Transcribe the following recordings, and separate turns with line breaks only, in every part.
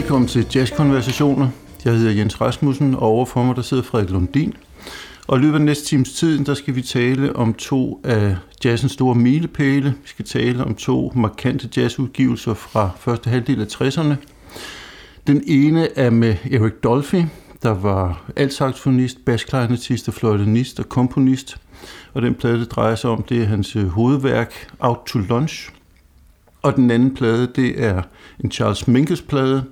Velkommen til Jazzkonversationer. Jeg hedder Jens Rasmussen, og overfor mig der sidder Frederik Lundin. Og i løbet af næste times tid, der skal vi tale om to af jazzens store milepæle. Vi skal tale om to markante jazzudgivelser fra første halvdel af 60'erne. Den ene er med Eric Dolphy, der var altsaxofonist, basklarinettist og fløjtenist og komponist. Og den plade, det drejer sig om, det er hans øh, hovedværk, Out to Lunch. Og den anden plade, det er en Charles Mingus plade.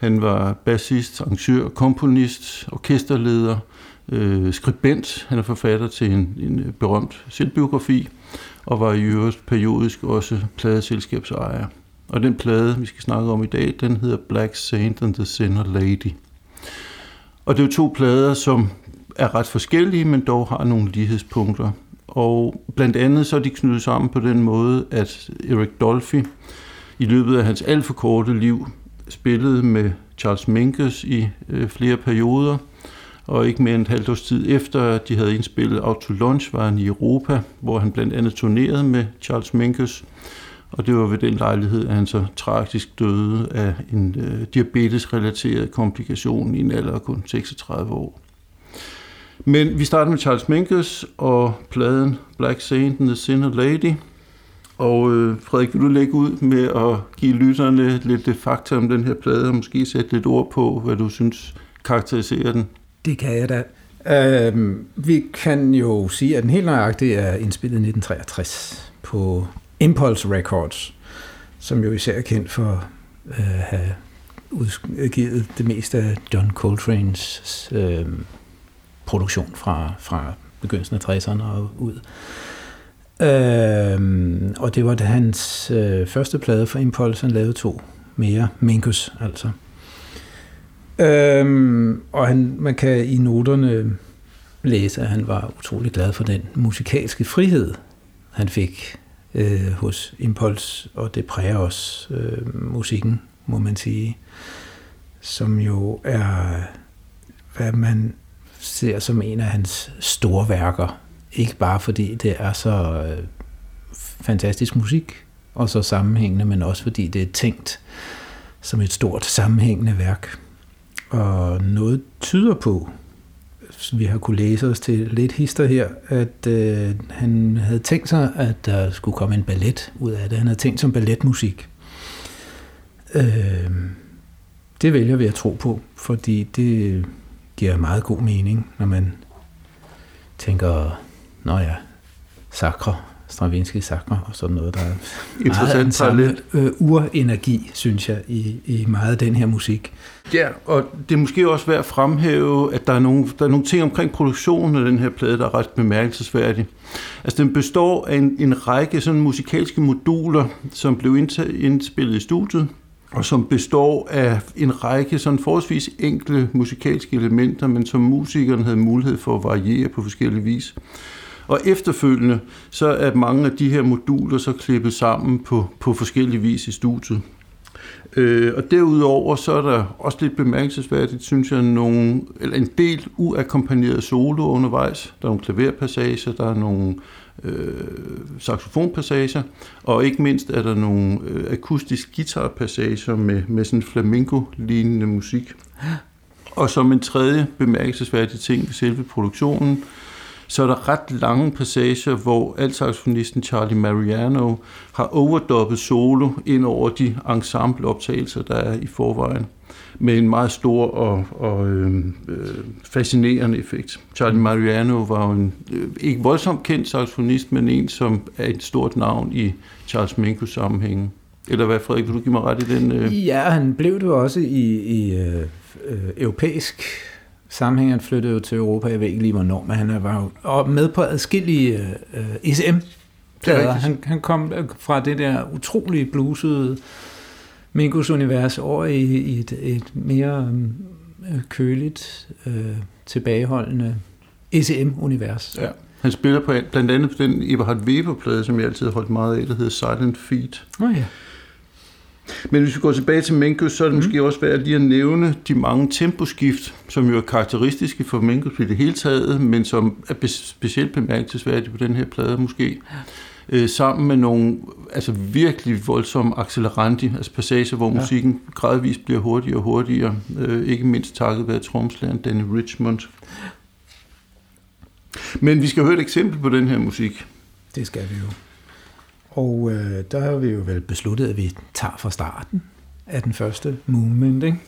Han var bassist, arrangør, komponist, orkesterleder, øh, skribent. Han er forfatter til en, en øh, berømt selvbiografi, og var i øvrigt periodisk også pladeselskabsejer. Og den plade, vi skal snakke om i dag, den hedder Black Saint and the Sinner Lady. Og det er jo to plader, som er ret forskellige, men dog har nogle lighedspunkter. Og blandt andet så er de knyttet sammen på den måde, at Eric Dolphy i løbet af hans alt for korte liv spillede med Charles Mingus i øh, flere perioder, og ikke mere end et halvt års tid efter, at de havde indspillet Out to Lunch, var han i Europa, hvor han blandt andet turnerede med Charles Mingus, og det var ved den lejlighed, at han så tragisk døde af en øh, diabetesrelateret komplikation i en alder af kun 36 år. Men vi starter med Charles Mingus og pladen Black Saint and the Sinner Lady. Og øh, Frederik, vil du lægge ud med at give lytterne lidt øh, fakta om den her plade, og måske sætte lidt ord på, hvad du synes karakteriserer den?
Det kan jeg da. Øh, vi kan jo sige, at den helt nøjagtigt er indspillet i 1963 på Impulse Records, som jo især er kendt for øh, at have udgivet det meste af John Coltrane's øh, produktion fra, fra begyndelsen af 60'erne og ud. Øh, og det var det hans øh, første plade for Impulse, han lavede to mere, Minkus altså. Øhm, og han, man kan i noterne læse, at han var utrolig glad for den musikalske frihed, han fik øh, hos Impuls, og det præger også øh, musikken, må man sige, som jo er, hvad man ser som en af hans store værker. Ikke bare fordi det er så øh, fantastisk musik, og så sammenhængende, men også fordi det er tænkt som et stort sammenhængende værk. Og noget tyder på, vi har kunne læse os til lidt hister her, at øh, han havde tænkt sig, at der skulle komme en ballet ud af det. Han havde tænkt som balletmusik. Øh, det vælger vi at tro på, fordi det giver meget god mening, når man tænker, nå ja, sakre, Stravinsky sakre og sådan noget, der er
Interessant samme
øh, urenergi, synes jeg, i, i meget af den her musik.
Ja, og det er måske også værd at fremhæve, at der er nogle, der er nogle ting omkring produktionen af den her plade, der er ret bemærkelsesværdig. Altså den består af en, en række sådan musikalske moduler, som blev indspillet i studiet, og som består af en række sådan forholdsvis enkle musikalske elementer, men som musikeren havde mulighed for at variere på forskellige vis. Og efterfølgende, så er mange af de her moduler så klippet sammen på, på forskellige vis i studiet. Øh, og derudover så er der også lidt bemærkelsesværdigt, synes jeg, nogle, eller en del uakkompagneret solo undervejs. Der er nogle klaverpassager, der er nogle øh, saxofonpassager, og ikke mindst er der nogle øh, akustisk guitarpassager med, med sådan flamenco-lignende musik. Og som en tredje bemærkelsesværdig ting ved selve produktionen, så er der ret lange passager, hvor altsaxofonisten Charlie Mariano har overdubbet solo ind over de ensembleoptagelser, der er i forvejen med en meget stor og, og øhm, øh, fascinerende effekt. Charlie Mariano var jo en øh, ikke voldsomt kendt saxofonist, men en, som er et stort navn i Charles Minkus sammenhæng. Eller hvad, Frederik, vil du give mig ret i den?
Øh? Ja, han blev det også i, i øh, øh, europæisk sammenhæng. Han flyttede jo til Europa, jeg ved ikke lige hvornår, men han var jo og med på adskillige øh, ECM. Han, han kom fra det der utrolige blusede Mingus univers over i, i et, et mere øh, køligt, øh, tilbageholdende ECM-univers.
Ja. Han spiller på, blandt andet på den Eberhard Weber-plade, som jeg altid har holdt meget af, der hedder Silent Feet.
Oh, ja.
Men hvis vi går tilbage til Minkus, så er det mm. måske også værd lige at nævne de mange temposkift, som jo er karakteristiske for Minkus i det hele taget, men som er specielt bemærkelsesværdige på den her plade måske. øh, sammen med nogle altså virkelig voldsomme accelerandi, altså passager, hvor ja. musikken gradvist bliver hurtigere og hurtigere, øh, ikke mindst takket være tromslæren Danny Richmond. Men vi skal høre et eksempel på den her musik.
Det skal vi jo. Og øh, der har vi jo vel besluttet, at vi tager fra starten af den første movement, ikke?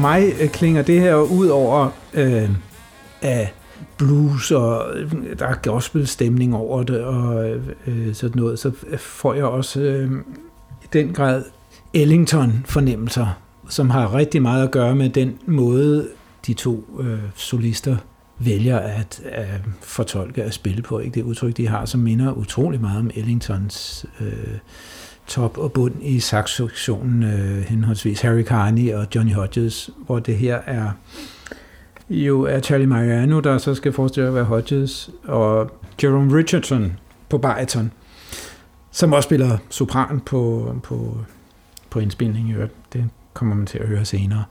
Mig øh, klinger det her ud over øh, af blues, og øh, der er gospel-stemning over det, og øh, sådan noget, så øh, får jeg også øh, i den grad Ellington-fornemmelser, som har rigtig meget at gøre med den måde, de to øh, solister vælger at, øh, at fortolke og spille på. Ikke? Det udtryk, de har, som minder utrolig meget om Ellingtons øh, top og bund i saxofonen, øh, henholdsvis Harry Carney og Johnny Hodges, hvor det her er jo er Charlie Mariano, der så skal forestille at være Hodges, og Jerome Richardson på bariton, som også spiller sopran på, på, på indspilningen. Det kommer man til at høre senere.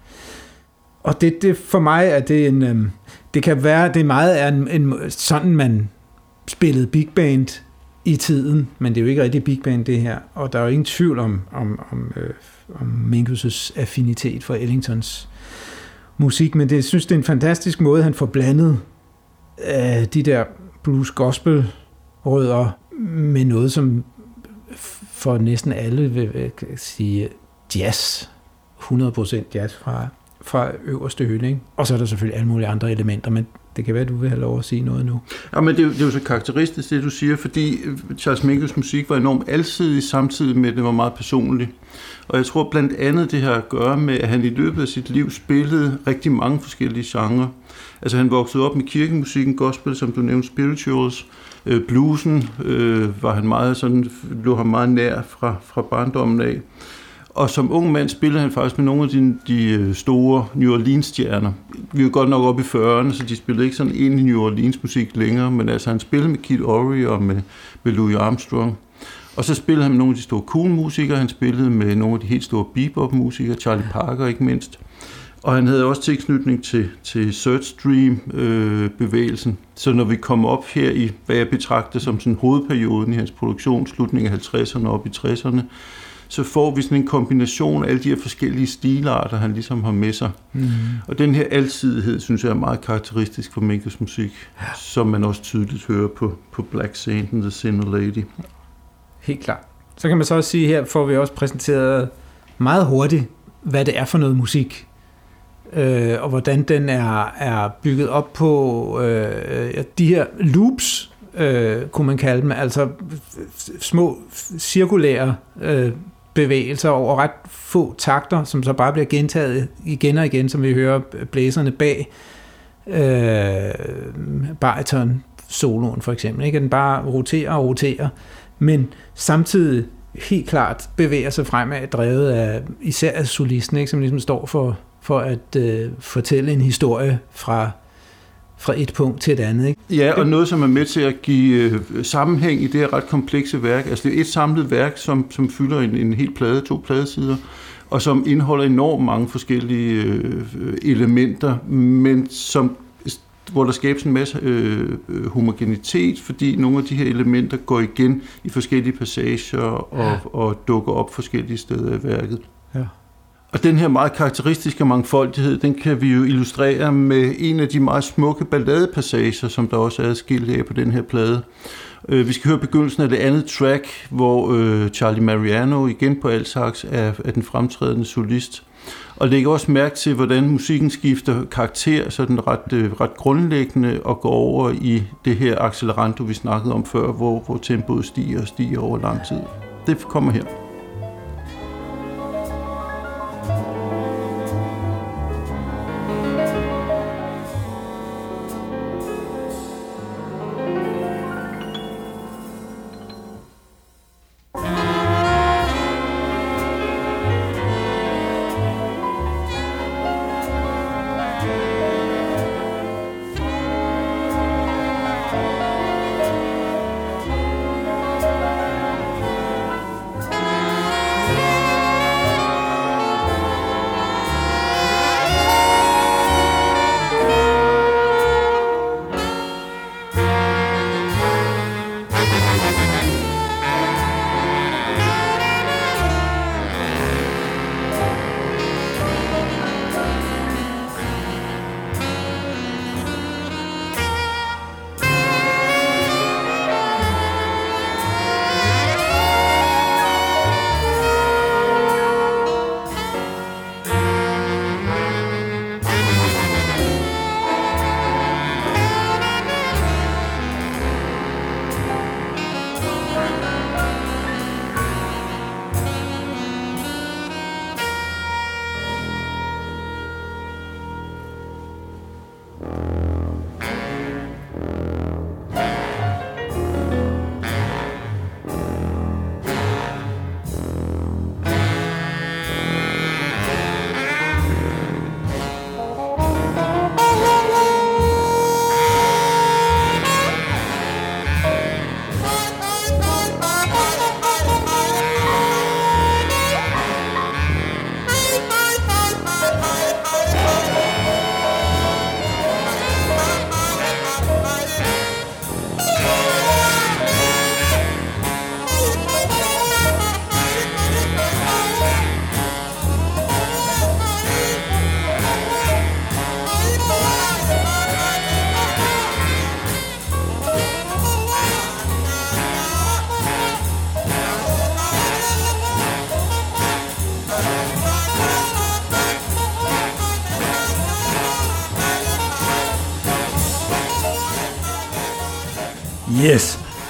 Og det, det for mig er det en, øh, det kan være, det er meget er en, en, sådan man spillede big band i tiden, men det er jo ikke rigtig big band det her, og der er jo ingen tvivl om, om, om, øh, om Mingus' affinitet for Ellingtons musik, men det, jeg synes, det er en fantastisk måde, han får blandet øh, de der blues gospel rødder med noget, som for næsten alle vil, øh, vil sige jazz, 100% jazz fra, fra øverste hylde. Ikke? Og så er der selvfølgelig alle mulige andre elementer, men det kan være, at du vil have lov at sige noget nu.
Ja, men det, det er jo så karakteristisk, det du siger, fordi øh, Charles Minkels musik var enormt alsidig, samtidig med, at den var meget personlig. Og jeg tror blandt andet, det har at gøre med, at han i løbet af sit liv spillede rigtig mange forskellige genrer. Altså han voksede op med kirkemusikken, gospel, som du nævnte, spirituals, øh, bluesen øh, var han meget sådan, lå ham meget nær fra, fra barndommen af. Og som ung mand spillede han faktisk med nogle af de, de øh, store New Orleans-stjerner. Vi var godt nok oppe i 40'erne, så de spillede ikke sådan egentlig New Orleans-musik længere, men altså han spillede med Kid Ory og med, med Louis Armstrong. Og så spillede han med nogle af de store cool-musikere, han spillede med nogle af de helt store bebop-musikere, Charlie Parker ikke mindst. Og han havde også tilknytning til, til Search Dream-bevægelsen. Øh, så når vi kommer op her i, hvad jeg betragter som sådan hovedperioden i hans produktion, slutningen af 50'erne og op i 60'erne, så får vi sådan en kombination af alle de her forskellige stilarter, han ligesom har med sig. Mm. Og den her alsidighed, synes jeg er meget karakteristisk for Minkes musik, ja. som man også tydeligt hører på, på Black Saint and the Sinner Lady.
Helt klart. Så kan man så også sige, her får vi også præsenteret meget hurtigt, hvad det er for noget musik, øh, og hvordan den er, er bygget op på øh, de her loops, øh, kunne man kalde dem, altså små cirkulære øh, bevægelser over ret få takter, som så bare bliver gentaget igen og igen, som vi hører blæserne bag øh, bariton soloen for eksempel. Ikke? Den bare roterer og roterer, men samtidig helt klart bevæger sig fremad, drevet af især af solisten, ikke? som ligesom står for, for at øh, fortælle en historie fra fra et punkt til et andet. Ikke?
Ja, og noget, som er med til at give øh, sammenhæng i det her ret komplekse værk. Altså det er et samlet værk, som, som fylder en, en hel plade, to pladesider, og som indeholder enormt mange forskellige øh, elementer, men som hvor der skabes en masse øh, homogenitet, fordi nogle af de her elementer går igen i forskellige passager og, ja. og dukker op forskellige steder i værket. Og den her meget karakteristiske mangfoldighed, den kan vi jo illustrere med en af de meget smukke balladepassager, som der også er adskilt af på den her plade. Øh, vi skal høre begyndelsen af det andet track, hvor øh, Charlie Mariano igen på Alsax er, er den fremtrædende solist. Og læg også mærke til, hvordan musikken skifter karakter sådan ret, øh, ret grundlæggende og går over i det her accelerando, vi snakkede om før, hvor, hvor tempoet stiger og stiger over lang tid. Det kommer her.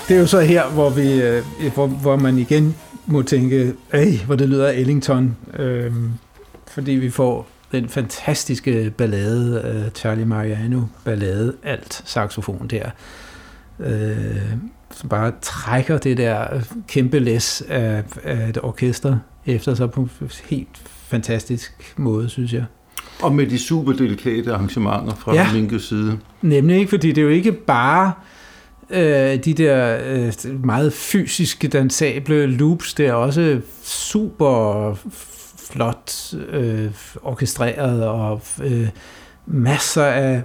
Det er jo så her, hvor, vi, øh, hvor, hvor man igen må tænke, ej, hvor det lyder af Ellington, øh, fordi vi får den fantastiske ballade, øh, Charlie Mariano ballade, alt saxofon der, øh, som bare trækker det der kæmpe læs af, af et orkester efter sig på en helt fantastisk måde, synes jeg.
Og med de super delikate arrangementer fra ja, Minkes side.
Nemlig ikke, fordi det er jo ikke bare øh, Øh, de der øh, meget fysiske, dansable loops, det er også super flot øh, orkestreret og øh, masser af,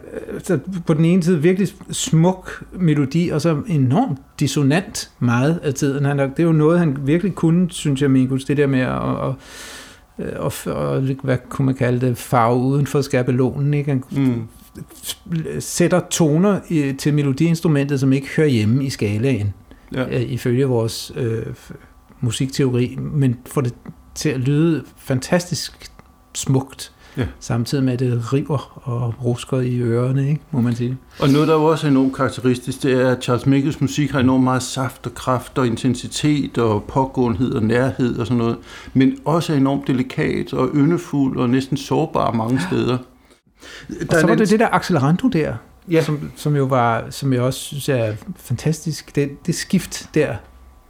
øh, på den ene side virkelig smuk melodi, og så enormt dissonant meget af tiden. Han, det er jo noget, han virkelig kunne, synes jeg, Mingus, det der med at, at og, og, hvad kunne man kalde det, farve uden for skabelonen. Ikke? Han mm sætter toner i, til melodiinstrumentet, som ikke hører hjemme i skalaen, ja. øh, ifølge vores øh, musikteori, men får det til at lyde fantastisk smukt Ja. Samtidig med, at det river og rusker i ørerne, ikke? må man sige.
Og noget, der er også enormt karakteristisk, det er, at Charles Mikkels musik har enormt meget saft og kraft og intensitet og pågåenhed og nærhed og sådan noget, men også enormt delikat og yndefuld og næsten sårbar mange steder.
Der og så var det det der accelerando der, ja. som, som jo var, som jeg også synes er fantastisk, det, det skift der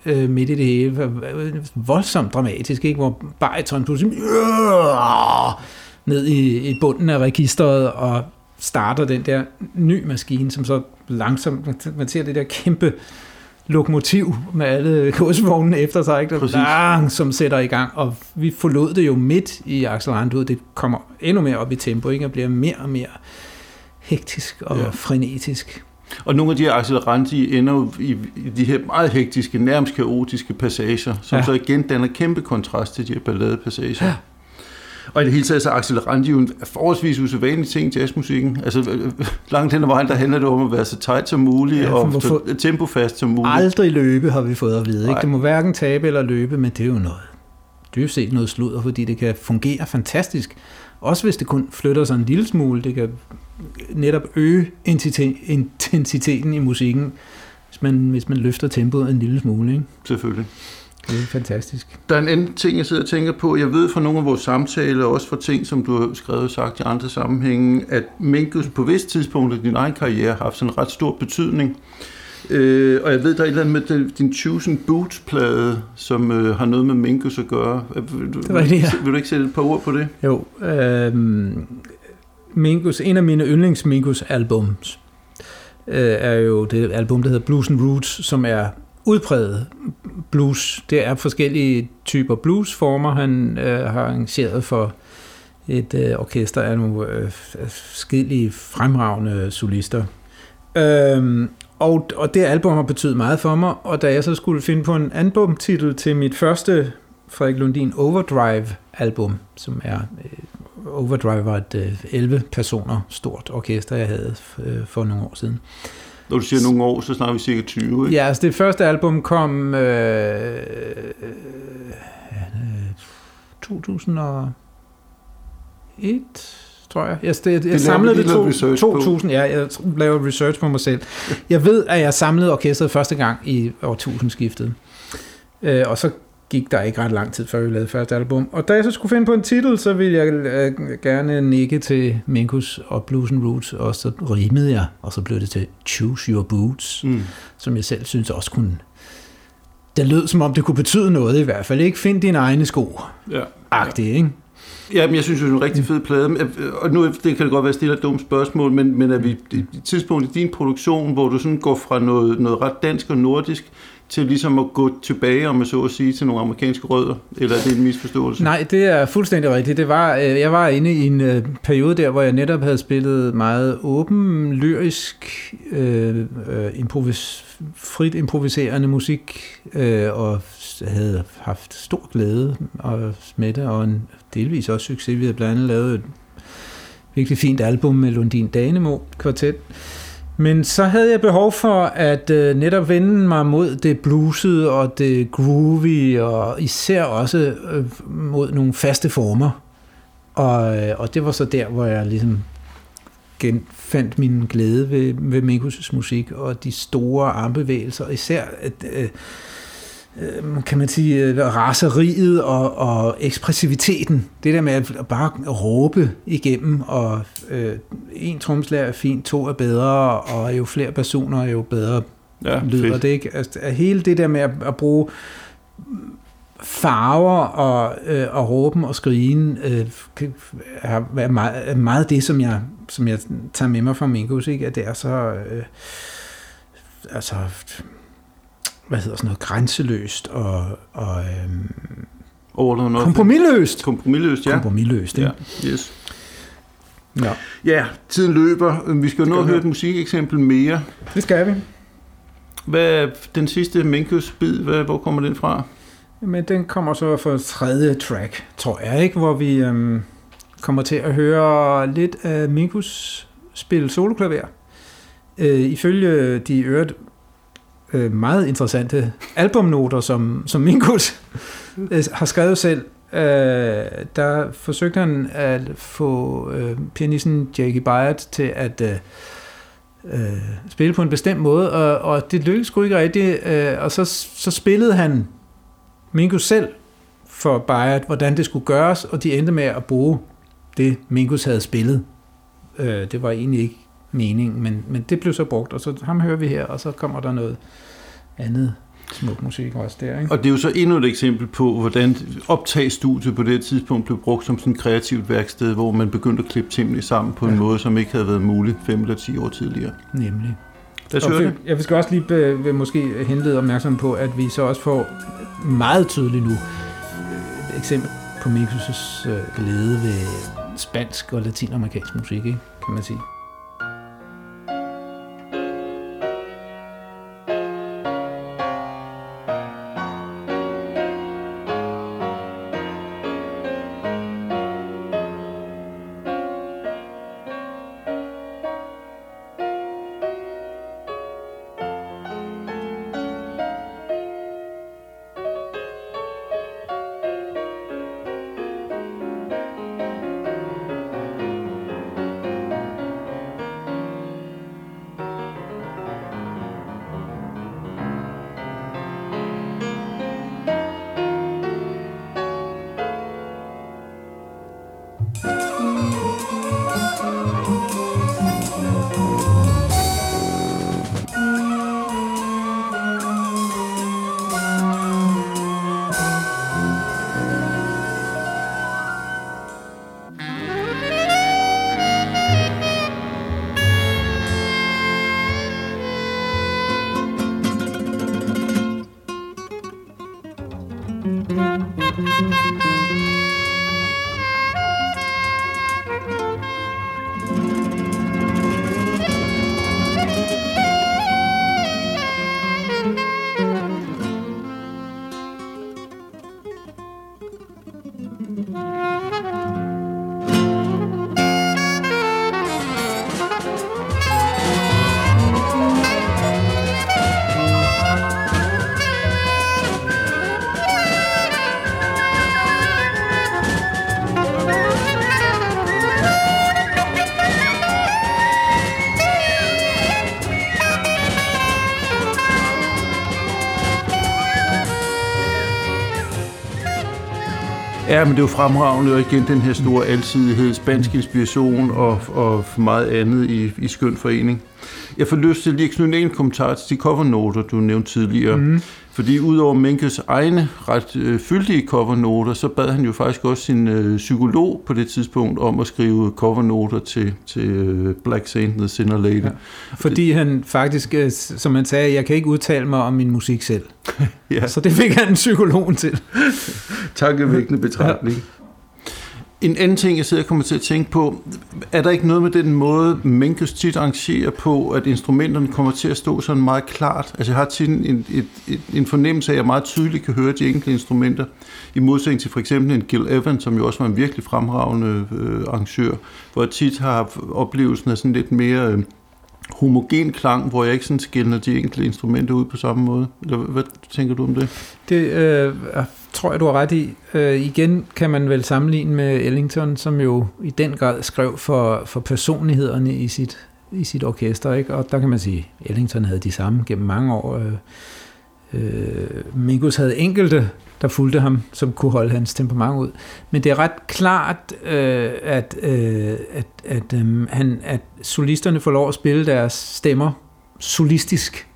øh, midt i det hele, voldsomt dramatisk, ikke? hvor bariton pludselig øh, ned i, i bunden af registret og starter den der ny maskine, som så langsomt, man ser det der kæmpe lokomotiv med alle godsvognene efter sig, ikke? Der, som sætter i gang, og vi forlod det jo midt i Accelerando, det kommer endnu mere op i tempo, ikke? og bliver mere og mere hektisk og ja. frenetisk.
Og nogle af de her acceleranti ender jo i, i de her meget hektiske, nærmest kaotiske passager, som ja. så igen danner kæmpe kontrast til de her balladepassager. Ja. Og i det hele taget så acceleranti jo en forholdsvis usædvanlig ting i jazzmusikken. Altså langt hen ad vejen, der handler det om at være så tight som muligt ja, og så tempofast som muligt.
Aldrig løbe har vi fået at vide. Ikke? Det må hverken tabe eller løbe, men det er jo noget. Det er jo set noget sludder, fordi det kan fungere fantastisk. Også hvis det kun flytter sig en lille smule. Det kan netop øge intensiteten i musikken, hvis man, hvis man løfter tempoet en lille smule. Ikke?
Selvfølgelig.
Det er fantastisk.
Der er en anden ting, jeg sidder og tænker på. Jeg ved fra nogle af vores samtaler, også fra ting, som du har skrevet og sagt i andre sammenhænge, at Minkus på vist tidspunkt i din egen karriere har haft sådan en ret stor betydning. Øh, og jeg ved, der er et eller andet med din Choosing Boots-plade, som øh, har noget med Minkus at gøre. Vil du, det er rigtigt, ja. vil du ikke sætte et par ord på det?
Jo. Øh, Mingus, en af mine yndlings Mingus albums, øh, er jo det album, der hedder Blues and Roots, som er udpræget blues. Det er forskellige typer bluesformer, han øh, har arrangeret for et øh, orkester af nogle øh, forskellige fremragende solister. Øhm, og, og det album har betydet meget for mig, og da jeg så skulle finde på en albumtitel til mit første Frederik Lundin Overdrive album, som er øh, Overdrive var et øh, 11 personer stort orkester, jeg havde øh, for nogle år siden.
Når du siger nogle år, så snakker vi cirka 20, ikke?
Ja, altså det første album kom øh, øh, 2001, tror jeg. Jeg, jeg, jeg samlede det to, 2000, på. ja, jeg lavede research på mig selv. Jeg ved, at jeg samlede orkestret første gang i årtusindskiftet. Øh, og så gik der ikke ret lang tid, før vi lavede første album. Og da jeg så skulle finde på en titel, så ville jeg øh, gerne nikke til Minkus og Blues and Roots, og så rimede jeg, og så blev det til Choose Your Boots, mm. som jeg selv synes også kunne... Det lød som om, det kunne betyde noget i hvert fald. Ikke find dine egne sko. Ja. Agtigt, ikke?
Ja, men jeg synes, det er en rigtig fed plade. Og nu det kan det godt være, stille et dumt spørgsmål, men, men er vi i tidspunkt i din produktion, hvor du sådan går fra noget, noget ret dansk og nordisk til ligesom at gå tilbage, om man så at sige, til nogle amerikanske rødder? Eller er det en misforståelse?
Nej, det er fuldstændig rigtigt. Det var, øh, jeg var inde i en øh, periode der, hvor jeg netop havde spillet meget åben, lyrisk, øh, øh improvis, frit improviserende musik, øh, og havde haft stor glæde med det, og en delvis også succes. Vi havde blandt andet lavet et virkelig fint album med Lundin Danemo kvartet, men så havde jeg behov for at øh, netop vende mig mod det bluesede og det groovy, og især også øh, mod nogle faste former. Og, øh, og det var så der, hvor jeg ligesom genfandt min glæde ved, ved Mikus' musik, og de store armbevægelser, især at, øh, kan man sige, øh, raseriet og, og ekspressiviteten. Det der med at bare råbe igennem, og øh, en tromslag er fint, to er bedre, og jo flere personer, jo bedre ja, lyder fedt. det. Ikke? Altså, hele det der med at, at bruge farver og, øh, og råben og skrigen øh, er, meget, er meget det, som jeg, som jeg tager med mig fra Mingus, ikke? at det er så... Øh, altså, hvad hedder sådan noget, grænseløst og, og øhm,
Over noget
kompromilløst.
Kompromilløst, ja.
Kompromilløst, ikke?
Ja, yes. Ja. ja, tiden løber. Vi skal jo nå at høre et musikeksempel mere.
Det skal vi.
Hvad den sidste Minkus bid? Hvad, hvor kommer den fra?
Men den kommer så fra tredje track, tror jeg, ikke? Hvor vi øhm, kommer til at høre lidt af Minkus spille soloklaver. Øh, ifølge de øvrigt øh, meget interessante albumnoter, som, som Minkus øh, har skrevet selv, øh, der forsøgte han at få øh, pianisten Jackie Byatt til at øh, øh, spille på en bestemt måde, og, og det lykkedes sgu ikke rigtigt, øh, og så, så spillede han Mingus selv for Byatt, hvordan det skulle gøres, og de endte med at bruge det, Mingus havde spillet. Øh, det var egentlig ikke meningen, men, men det blev så brugt, og så ham hører vi her, og så kommer der noget andet smuk musik også der. Ikke?
Og det er jo så endnu et eksempel på, hvordan optagestudiet på det tidspunkt blev brugt som sådan et kreativt værksted, hvor man begyndte at klippe tingene sammen på en ja. måde, som ikke havde været muligt 5 eller 10 år tidligere.
Nemlig.
Lad os det.
Jeg skal også lige be, måske henlede opmærksom på, at vi så også får meget tydeligt nu et eksempel på Mikus' øh, glæde ved spansk og latinamerikansk musik, ikke? kan man sige.
Ja, men det er jo fremragende, og igen den her store alsidighed, spansk inspiration og, og meget andet i, i skøn forening. Jeg får lyst til lige at knytte en kommentar til de covernoter, du nævnte tidligere. Mm. Fordi udover Menkes egne ret øh, fyldige covernoter, så bad han jo faktisk også sin øh, psykolog på det tidspunkt om at skrive covernoter til, til øh, Black Saint The Sinner Lady. Ja.
Fordi han faktisk, øh, som han sagde, jeg kan ikke udtale mig om min musik selv. ja. Så det fik han en psykolog til.
Takkevækkende betragtning. Ja. En anden ting, jeg sidder og kommer til at tænke på, er der ikke noget med den måde, Menkes tit arrangerer på, at instrumenterne kommer til at stå sådan meget klart? Altså jeg har tit en, et, et, en fornemmelse af, at jeg meget tydeligt kan høre de enkelte instrumenter, i modsætning til for eksempel en Gil Evans, som jo også var en virkelig fremragende øh, arrangør, hvor jeg tit har oplevelsen af sådan lidt mere... Øh, homogen klang, hvor jeg ikke sådan skiller de enkelte instrumenter ud på samme måde. Eller hvad tænker du om det?
Det øh, ah, tror jeg, du har ret i. Øh, igen kan man vel sammenligne med Ellington, som jo i den grad skrev for, for personlighederne i sit, i sit orkester. Ikke? Og der kan man sige, at Ellington havde de samme gennem mange år. Øh, øh, Mingus havde enkelte, der fulgte ham, som kunne holde hans temperament ud. Men det er ret klart, øh, at, øh, at, at, øh, han, at solisterne får lov at spille deres stemmer solistisk,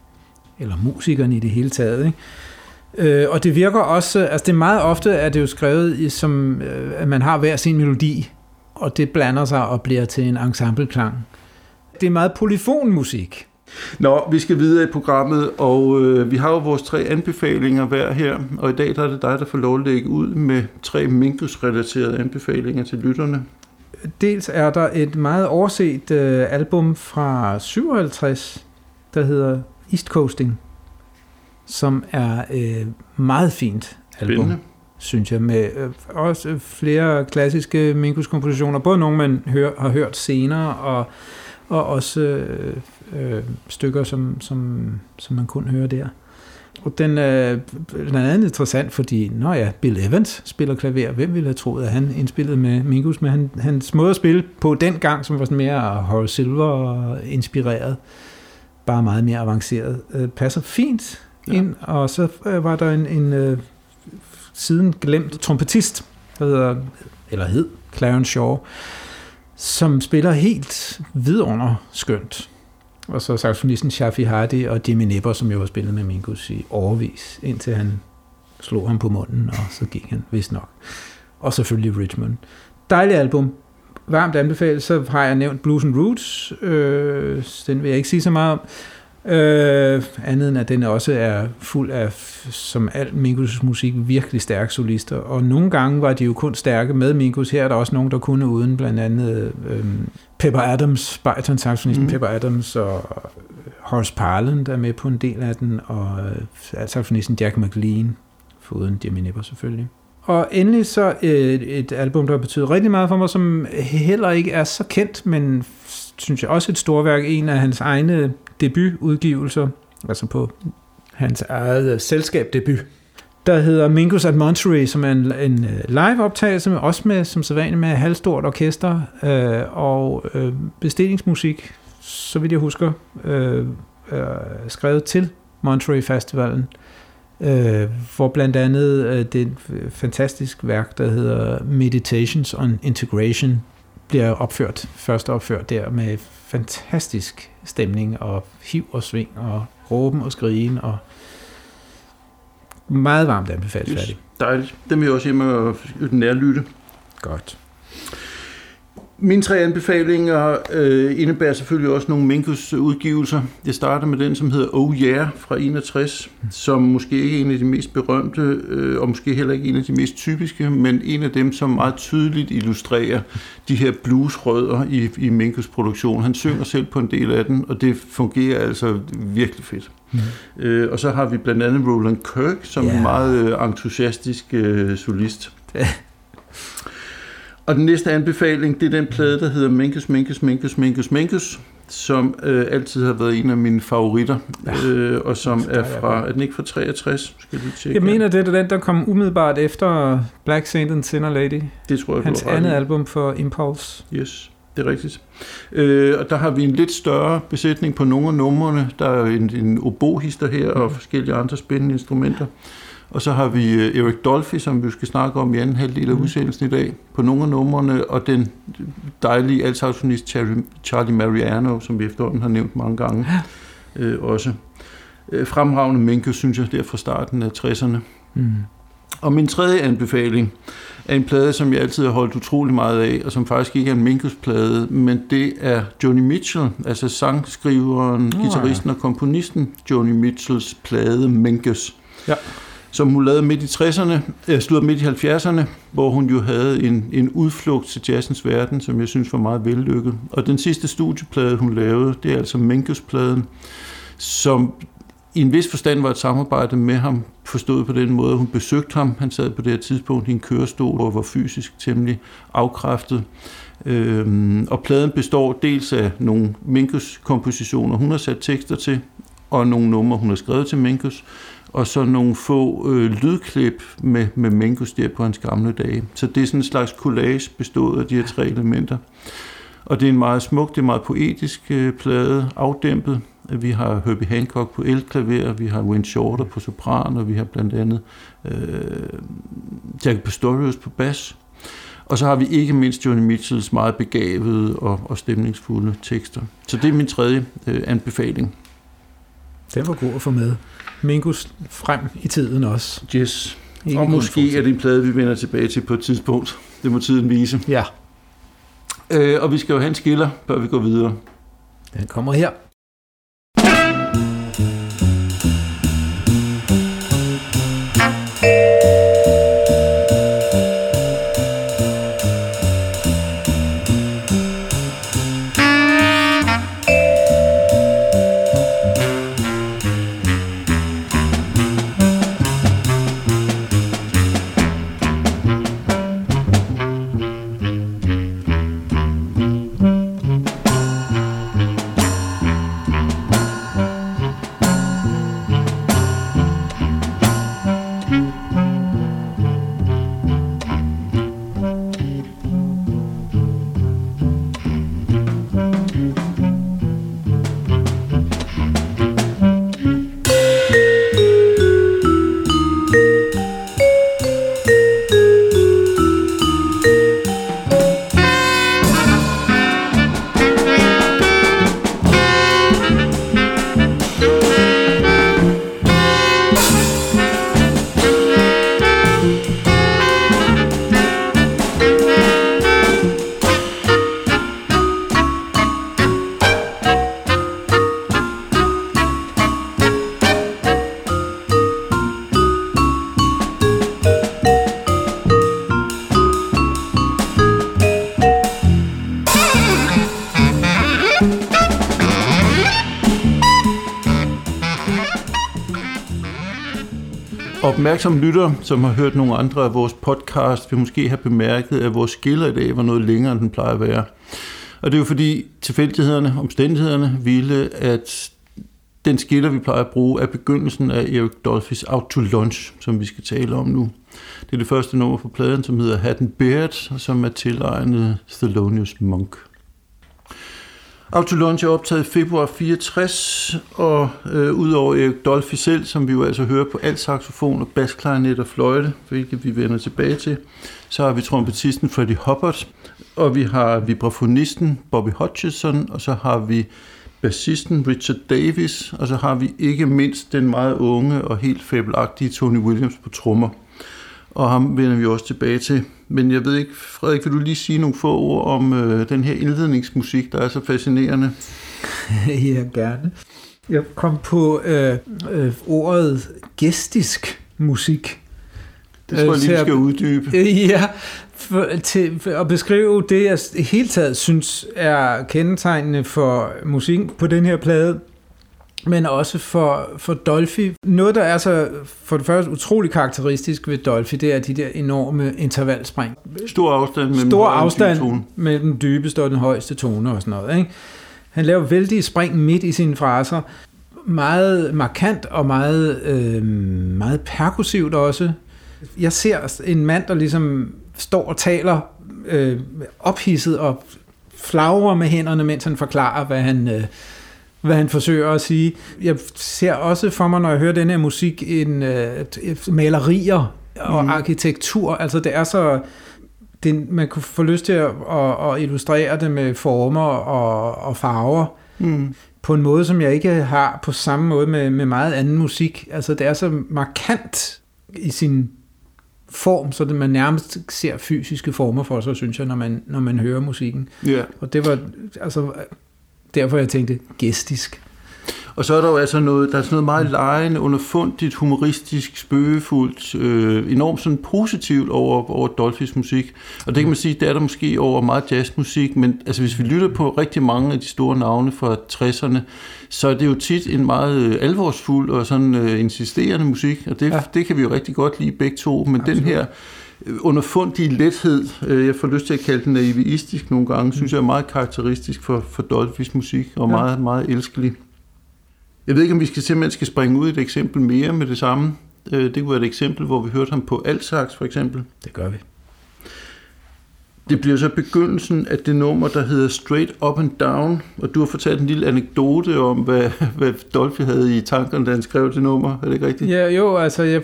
eller musikerne i det hele taget. Ikke? Øh, og det virker også, altså det er meget ofte, at det jo skrevet i, som, øh, at man har hver sin melodi, og det blander sig og bliver til en ensembleklang. Det er meget polyfon musik.
Nå, vi skal videre i programmet, og øh, vi har jo vores tre anbefalinger hver her, og i dag der er det dig, der får lov at lægge ud med tre Minkus-relaterede anbefalinger til lytterne.
Dels er der et meget overset øh, album fra 57, der hedder East Coasting som er øh, meget fint album, Spindende. synes jeg, med øh, også flere klassiske Minkus-kompositioner, både nogle, man hør, har hørt senere, og, og også øh, øh, stykker, som, som, som man kun hører der. Og den er blandt andet interessant, fordi, når ja, Bill Evans spiller klaver. Hvem ville have troet, at han indspillede med Mingus? Men han, hans måde at spille på den gang, som var sådan mere Horace Silver-inspireret, bare meget mere avanceret, øh, passer fint ja. ind. Og så øh, var der en, en øh, siden glemt trompetist, der hedder, eller hed Clarence Shaw, som spiller helt vidunder skønt. Og så saxofonisten Shafi Hardy og Jimmy Nipper, som jo har spillet med Mingus i overvis, indtil han slog ham på munden, og så gik han, vist nok. Og selvfølgelig Richmond. Dejligt album. Varmt anbefalet. Så har jeg nævnt Blues and Roots. Øh, den vil jeg ikke sige så meget om. Øh, andet end at den også er fuld af, som alt Mingus musik, virkelig stærke solister. Og nogle gange var de jo kun stærke med Mingus. Her er der også nogen, der kunne uden, blandt andet øh, Pepper Adams, bariton saxofonisten mm. Pepper Adams og Horace Parland der er med på en del af den, og øh, saxofonisten Jack McLean, foruden Jimmy Nipper selvfølgelig. Og endelig så et, et album, der har betydet rigtig meget for mig, som heller ikke er så kendt, men synes jeg også et storværk, en af hans egne debutudgivelser, altså på hans eget øh, selskab debut, der hedder Mingus at Monterey, som er en, en øh, live-optagelse, med, også med, som sædvanligt med halvstort orkester øh, og øh, bestillingsmusik, så vidt jeg husker, øh, øh, skrevet til Monterey Festivalen, øh, hvor blandt andet øh, det fantastisk værk, der hedder Meditations on Integration, bliver opført, først opført der med fantastisk stemning og hiv og sving og råben og skrigen og meget varmt anbefales yes, færdig.
Dejligt. Dem vil jeg også hjemme og nærlytte.
Godt.
Mine tre anbefalinger øh, indebærer selvfølgelig også nogle Minkus udgivelser. Jeg starter med den, som hedder Oh Yeah fra 61, som måske ikke er en af de mest berømte, øh, og måske heller ikke en af de mest typiske, men en af dem, som meget tydeligt illustrerer de her bluesrødder i, i Minkus produktion. Han synger selv på en del af den, og det fungerer altså virkelig fedt. Mm. Øh, og så har vi blandt andet Roland Kirk, som yeah. en meget øh, entusiastisk øh, solist. Og den næste anbefaling, det er den plade, der hedder Minkus, Minkus, Minkus, Minkus, Minkus, som øh, altid har været en af mine favoritter, ja, øh, og som er fra, er den ikke fra 63? Skal
vi tjekke. Jeg mener, det er den, der kom umiddelbart efter Black Saint and Sinner Lady.
Det tror jeg,
Hans andet album for Impulse.
Yes, det er rigtigt. Øh, og der har vi en lidt større besætning på nogle af numrene. Der er en, en obohister her, og forskellige andre spændende instrumenter. Og så har vi øh, Erik Dolphy, som vi skal snakke om i anden halvdel af mm. udsendelsen i dag, på nogle af numrene, og den dejlige altsaxonist Charlie Mariano, som vi efterhånden har nævnt mange gange øh, også. Øh, fremragende Minkus, synes jeg, der fra starten af 60'erne. Mm. Og min tredje anbefaling er en plade, som jeg altid har holdt utrolig meget af, og som faktisk ikke er en Minkus-plade, men det er Joni Mitchell, altså sangskriveren, oh, guitaristen ja. og komponisten Joni Mitchells plade Minkus. Ja som hun lavede midt i 60'erne, øh, slutter midt i 70'erne, hvor hun jo havde en, en udflugt til jazzens verden, som jeg synes var meget vellykket. Og den sidste studieplade, hun lavede, det er altså Minkus-pladen, som i en vis forstand var et samarbejde med ham, forstået på den måde, at hun besøgte ham. Han sad på det her tidspunkt i en kørestol og var fysisk temmelig afkræftet. Øhm, og pladen består dels af nogle Minkus-kompositioner, hun har sat tekster til, og nogle numre, hun har skrevet til Minkus, og så nogle få øh, lydklip med, med Minkus der på hans gamle dage. Så det er sådan en slags collage bestået af de her tre elementer. Og det er en meget smuk, det er meget poetisk øh, plade, afdæmpet. Vi har Herbie Hancock på elklaver, vi har Wayne Shorter på sopran, og vi har blandt andet øh, Jack Pastorius på bas. Og så har vi ikke mindst Johnny Mitchells meget begavede og, og stemningsfulde tekster. Så det er min tredje øh, anbefaling.
Den var god at få med. Mingus frem i tiden også.
Yes. Ikke og måske er det en plade, vi vender tilbage til på et tidspunkt. Det må tiden vise.
Ja.
Øh, og vi skal jo have en skiller, før vi går videre.
Den kommer her.
Opmærksom lytter, som har hørt nogle andre af vores podcast, vil måske have bemærket, at vores skiller i dag var noget længere, end den plejer at være. Og det er jo fordi tilfældighederne, omstændighederne, ville, at den skiller, vi plejer at bruge, er begyndelsen af Eric Dolphys Out to Lunch, som vi skal tale om nu. Det er det første nummer på pladen, som hedder Hatten Beard, og som er tilegnet Thelonious Monk. Autolaunch er optaget i februar 64, og øh, udover Erik Dolphy selv, som vi jo altså hører på alt saxofon og basklarinet og fløjte, hvilket vi vender tilbage til, så har vi trompetisten Freddie Hubbard, og vi har vibrafonisten Bobby Hutchison, og så har vi bassisten Richard Davis, og så har vi ikke mindst den meget unge og helt fabelagtige Tony Williams på trommer. Og ham vender vi også tilbage til men jeg ved ikke, Frederik, vil du lige sige nogle få ord om øh, den her indledningsmusik, der er så fascinerende?
ja, gerne. Jeg kom på øh, øh, ordet gestisk musik.
Det tror jeg lige, skal uddybe.
Ja, for, til for at beskrive det, jeg hele taget synes er kendetegnende for musikken på den her plade, men også for, for Dolphy. Noget, der er så for det første utrolig karakteristisk ved Dolphy, det er de der enorme intervalspring.
Stor afstand mellem
Stor afstand mellem den dybeste og den højeste tone og sådan noget. Ikke? Han laver vældige spring midt i sine fraser. Meget markant og meget, øh, meget perkussivt også. Jeg ser en mand, der ligesom står og taler øh, ophidset og flagrer med hænderne, mens han forklarer, hvad han... Øh, hvad han forsøger at sige. Jeg ser også for mig, når jeg hører den her musik, en uh, malerier og mm. arkitektur. Altså det er så... Det, man kunne få lyst til at, at, at illustrere det med former og, og farver. Mm. På en måde, som jeg ikke har på samme måde med, med meget anden musik. Altså det er så markant i sin form, så det man nærmest ser fysiske former for sig, synes jeg, når man, når man hører musikken.
Yeah.
Og det var, altså, derfor jeg tænkte gestisk.
Og så er der jo altså noget, der er sådan noget meget lejende, underfundigt, humoristisk, spøgefuldt, øh, enormt sådan positivt over, over Dolphys musik. Og det kan man sige, det er der måske over meget jazzmusik, men altså hvis vi lytter på rigtig mange af de store navne fra 60'erne, så er det jo tit en meget øh, alvorsfuld og sådan øh, insisterende musik, og det, ja. det kan vi jo rigtig godt lide begge to, men Absolut. den her underfundige lethed, øh, jeg får lyst til at kalde den naivistisk nogle gange, synes jeg er meget karakteristisk for, for Dolphys musik, og ja. meget, meget elskelig. Jeg ved ikke, om vi skal simpelthen skal springe ud i et eksempel mere med det samme. Øh, det kunne være et eksempel, hvor vi hørte ham på altsax for eksempel.
Det gør vi.
Det bliver så begyndelsen af det nummer, der hedder Straight Up and Down, og du har fortalt en lille anekdote om, hvad, hvad Dolphy havde i tankerne, da han skrev det nummer. Er det ikke rigtigt?
Ja, jo, altså jeg,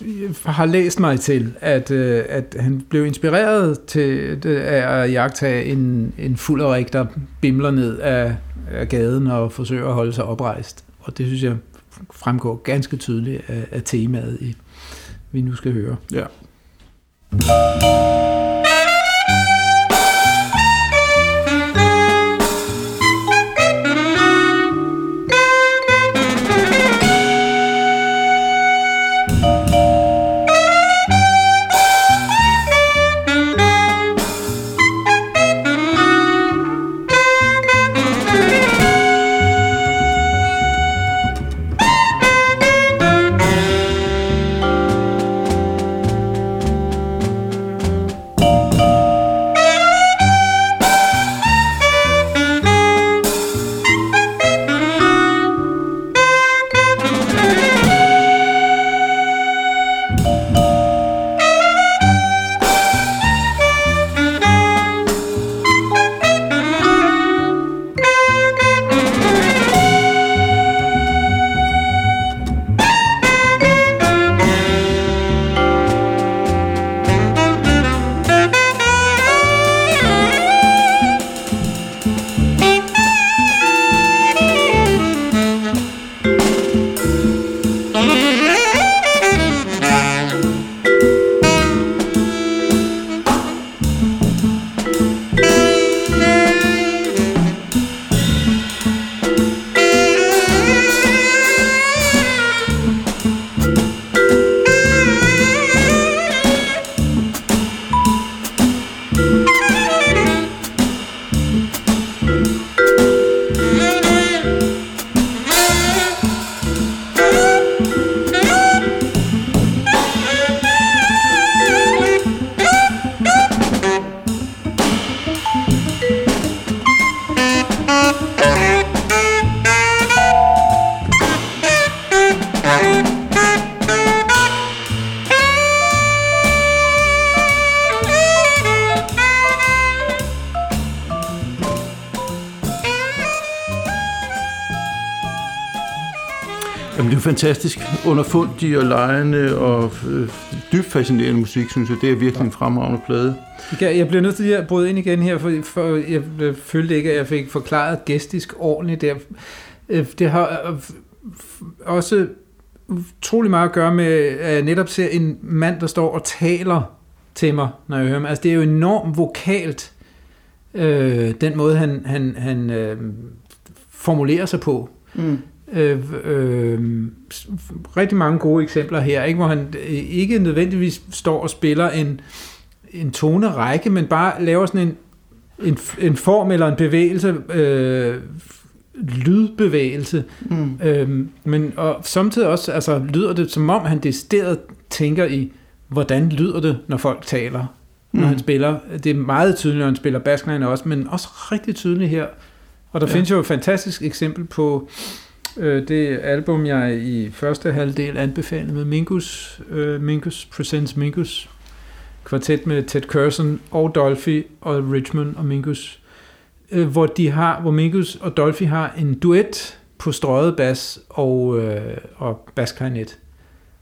jeg har læst mig til, at, øh, at han blev inspireret til af at jagtage en, en fuld der bimler ned af, af gaden og forsøger at holde sig oprejst. Og det synes jeg fremgår ganske tydeligt af, af temaet, i, vi nu skal høre.
Ja. Fantastisk underfundig og lejende og øh, dybt fascinerende musik, synes jeg. Det er virkelig en fremragende plade.
Jeg bliver nødt til at bryde ind igen her, for, for jeg følte ikke, at jeg fik forklaret gestisk ordentligt der. Øh, det har øh, også utrolig meget at gøre med, at jeg netop ser en mand, der står og taler til mig, når jeg hører ham. Altså, det er jo enormt vokalt, øh, den måde, han, han, han øh, formulerer sig på. Mm. Øh, øh, rigtig mange gode eksempler her, ikke? hvor han ikke nødvendigvis står og spiller en, en tonerække, men bare laver sådan en, en, en form eller en bevægelse, øh, lydbevægelse. Mm. Øh, men og samtidig også altså, lyder det, som om han decideret tænker i, hvordan lyder det, når folk taler, når mm. han spiller. Det er meget tydeligt, når han spiller bassline også, men også rigtig tydeligt her. Og der ja. findes jo et fantastisk eksempel på øh, Øh, det album, jeg i første halvdel anbefalede med Mingus, øh, Mingus Presents Mingus, kvartet med Ted Curson og Dolphy og Richmond og Mingus, øh, hvor de har, hvor Mingus og Dolphy har en duet på strøget bas og, øh, og basklarinet,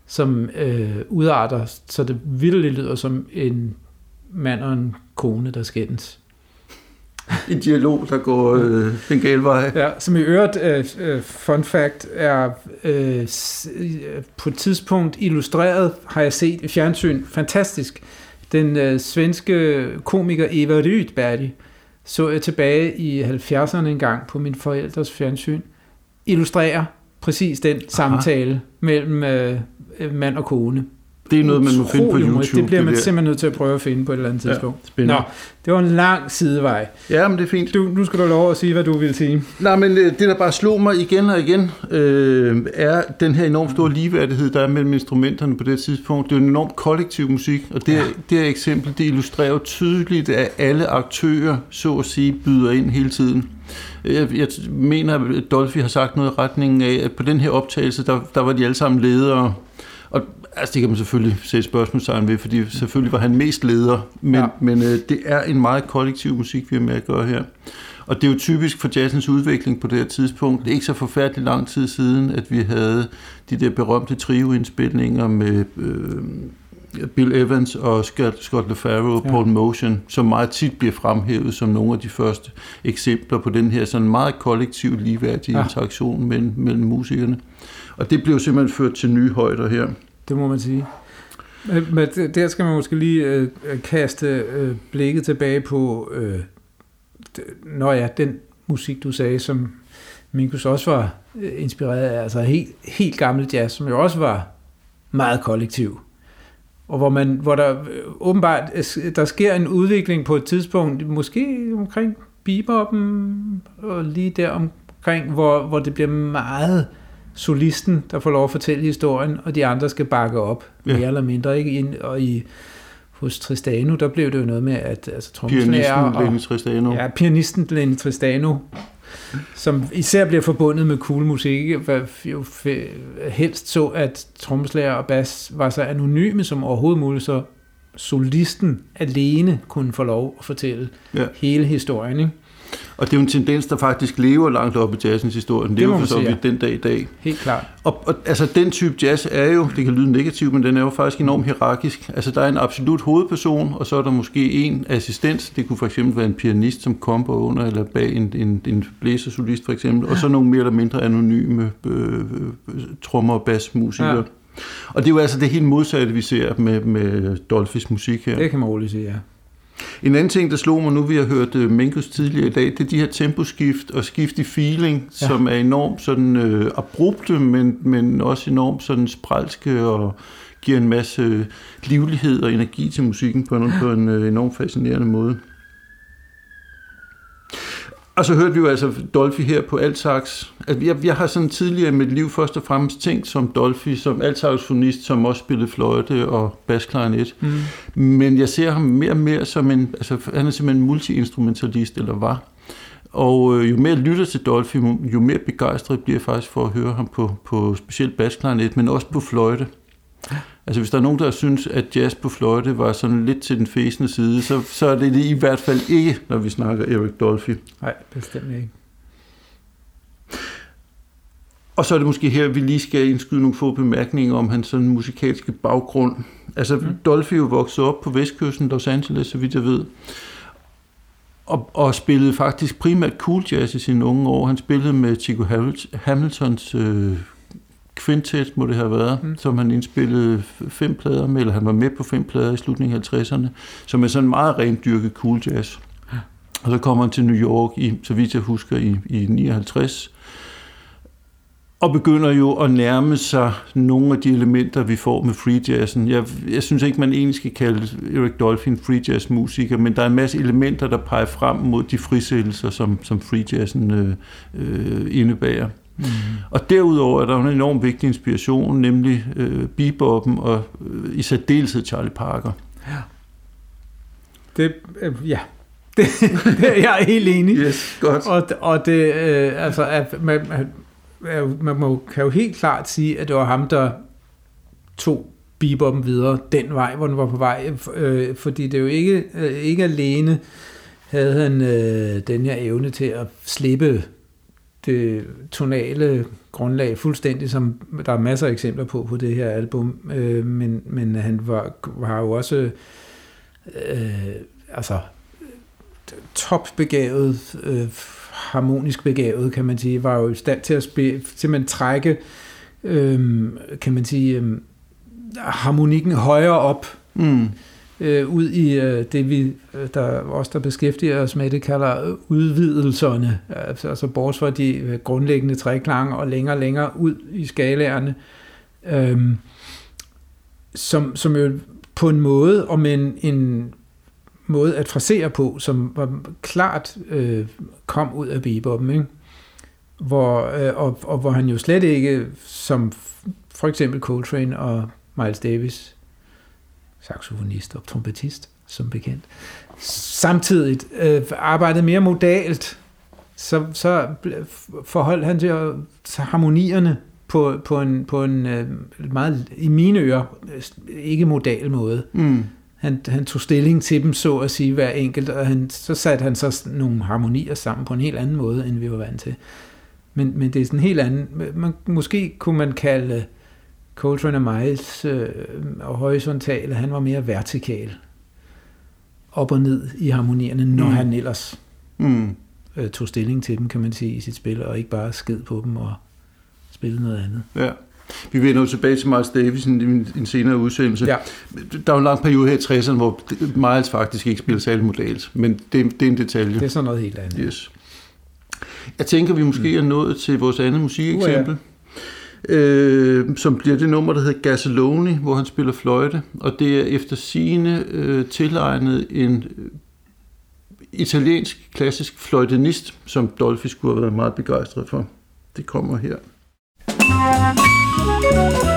som øh, udarter, så det vildt lyder som en mand og en kone, der skændes
en dialog, der går øh, den gale vej.
Ja, som i øvrigt, øh, øh fun fact, er øh, øh, på et tidspunkt illustreret, har jeg set i fjernsyn, fantastisk. Den øh, svenske komiker Eva Rydberg så jeg tilbage i 70'erne en gang på min forældres fjernsyn, illustrerer præcis den Aha. samtale mellem øh, mand og kone.
Det er noget, man må finde på YouTube.
Det bliver man det simpelthen nødt til at prøve at finde på et eller andet tidspunkt. Ja, Nå, det var en lang sidevej.
Ja, men det er fint.
Du, nu skal du lov at sige, hvad du vil sige.
Nej, men øh, det, der bare slog mig igen og igen, øh, er den her enormt store ligeværdighed, der er mellem instrumenterne på det tidspunkt. Det er en enormt kollektiv musik, og det, ja. det her eksempel, det illustrerer tydeligt, at alle aktører, så at sige, byder ind hele tiden. Jeg, jeg mener, at Dolphy har sagt noget i retningen af, at på den her optagelse, der, der var de alle sammen ledere. Og Altså det kan man selvfølgelig sætte spørgsmålstegn ved, fordi selvfølgelig var han mest leder, men, ja. men øh, det er en meget kollektiv musik, vi har med at gøre her. Og det er jo typisk for jazzens udvikling på det her tidspunkt. Det er ikke så forfærdeligt lang tid siden, at vi havde de der berømte trioindspilninger med øh, Bill Evans og Scott, Scott LeFaro og ja. Paul Motion, som meget tit bliver fremhævet som nogle af de første eksempler på den her sådan meget kollektiv ligeværdige ja. interaktion mellem, mellem musikerne. Og det blev simpelthen ført til nye højder her.
Det må man sige. Men der skal man måske lige øh, øh, kaste øh, blikket tilbage på, øh, når ja, den musik, du sagde, som Minkus også var øh, inspireret af, altså helt, helt gammel jazz, som jo også var meget kollektiv. Og hvor, man, hvor der øh, åbenbart øh, der sker en udvikling på et tidspunkt, måske omkring beboppen, og lige der omkring, hvor, hvor det bliver meget øh, solisten, der får lov at fortælle historien, og de andre skal bakke op, ja. mere eller mindre. Ikke? Og i, hos Tristano, der blev det jo noget med, at altså,
pianisten og, Lenny Tristano.
Ja, pianisten Lenny Tristano, som især bliver forbundet med cool musik, jo helst så, at trommeslager og bas var så anonyme som overhovedet muligt, så solisten alene kunne få lov at fortælle ja. hele historien. Ikke?
Og det er jo en tendens, der faktisk lever langt op i jazzens historie. Den lever for så vidt den dag i dag.
Helt klart.
Og, og altså, den type jazz er jo, det kan lyde negativt, men den er jo faktisk enormt hierarkisk. Altså, der er en absolut hovedperson, og så er der måske en assistent. Det kunne for eksempel være en pianist, som kommer under, eller bag en, en, en blæsersolist for eksempel. Og så nogle mere eller mindre anonyme øh, øh, trommer- og bassmusikere. Ja. Og det er jo altså det helt modsatte, vi ser med, med Dolphys musik her.
Det kan man roligt sige, ja.
En anden ting, der slog mig nu, vi har hørt uh, Minkus tidligere i dag, det er de her temposkift og skift i feeling, ja. som er enormt sådan uh, abrupte, men, men også enormt sådan spralske og giver en masse livlighed og energi til musikken på en, på en uh, enormt fascinerende måde. Og så hørte vi jo altså Dolphy her på altsax. Altså, jeg, jeg har sådan tidligere i mit liv først og fremmest tænkt som Dolphy, som altsaxofonist, som også spillede fløjte og basklarinet. Mm. Men jeg ser ham mere og mere som en, altså han er simpelthen multi-instrumentalist, eller var. Og øh, jo mere jeg lytter til Dolphy, jo mere begejstret bliver jeg faktisk for at høre ham på, på specielt basklarinet, men også på fløjte. Altså hvis der er nogen, der synes, at jazz på fløjte var sådan lidt til den fæsende side, så, så er det det i hvert fald ikke, når vi snakker Eric Dolphy.
Nej, bestemt ikke.
Og så er det måske her, vi lige skal indskyde nogle få bemærkninger om hans sådan musikalske baggrund. Altså, mm. Dolphy jo voksede op på vestkysten, Los Angeles, så vidt jeg ved. Og, og spillede faktisk primært cool jazz i sine unge år. Han spillede med Chico Hamiltons øh, quintet, må det have været, mm. som han indspillede fem plader med, eller han var med på fem plader i slutningen af 50'erne, som er sådan meget rent dyrket cool jazz. Og så kommer han til New York, i, så vidt jeg husker, i, i 59, og begynder jo at nærme sig nogle af de elementer, vi får med free jazzen. Jeg, jeg synes ikke, man egentlig skal kalde Eric Dolphin free jazz musiker, men der er en masse elementer, der peger frem mod de frisættelser, som, som free jazzen øh, øh, indebærer. Mm. Og derudover er der en enormt vigtig inspiration, nemlig øh, beboppen og øh, i særdeleshed Charlie Parker.
Ja. Det, øh, ja, det, det er jeg helt enig.
Yes, godt.
Og, og det, øh, altså, at man, man må, kan jo helt klart sige, at det var ham, der tog beboppen videre den vej, hvor den var på vej, øh, fordi det er jo ikke, øh, ikke alene havde han øh, den her evne til at slippe det tonale grundlag fuldstændig, som der er masser af eksempler på på det her album, øh, men, men han var, var jo også øh, altså topbegavet, øh, harmonisk begavet, kan man sige, var jo i stand til at spille, simpelthen trække, øh, kan man sige, øh, harmonikken højere op, mm øh, ud i øh, det, vi, øh, der også der beskæftiger os med, det kalder udvidelserne, altså, altså bortset fra de øh, grundlæggende træklange og længere og længere ud i skalaerne, øh, som, som jo på en måde, og med en, en måde at frasere på, som var klart øh, kom ud af beboppen, ikke? Hvor, øh, og, og hvor han jo slet ikke, som for eksempel Coltrane og Miles Davis, saxofonist og trompetist, som bekendt, samtidig øh, arbejdede mere modalt, så, så forholdt han til, harmonierne på, på en, på en øh, meget, i mine ører, ikke modal måde. Mm han, han tog stilling til dem, så at sige, hver enkelt, og han, så satte han så nogle harmonier sammen på en helt anden måde, end vi var vant til. Men, men det er sådan en helt anden, man, måske kunne man kalde Coltrane og Miles øh, og horisontale, han var mere vertikal, op og ned i harmonierne, når mm. han ellers mm. øh, tog stilling til dem, kan man sige, i sit spil, og ikke bare sked på dem og spille noget andet.
Ja. Vi vender jo tilbage til Miles Davis i en, en senere udsendelse. Ja. Der er jo en lang periode her i 60'erne, hvor Miles faktisk ikke spiller særlig modalt, men det, det er en detalje.
Det er sådan noget helt andet.
Yes. Jeg tænker, vi måske mm. er nået til vores andet musikeksempel. Uh, ja øh, som bliver det nummer, der hedder Gasoloni, hvor han spiller fløjte, og det er efter sine øh, tilegnet en øh, italiensk klassisk fløjtenist, som Dolphy skulle have været meget begejstret for. Det kommer her. Thank you.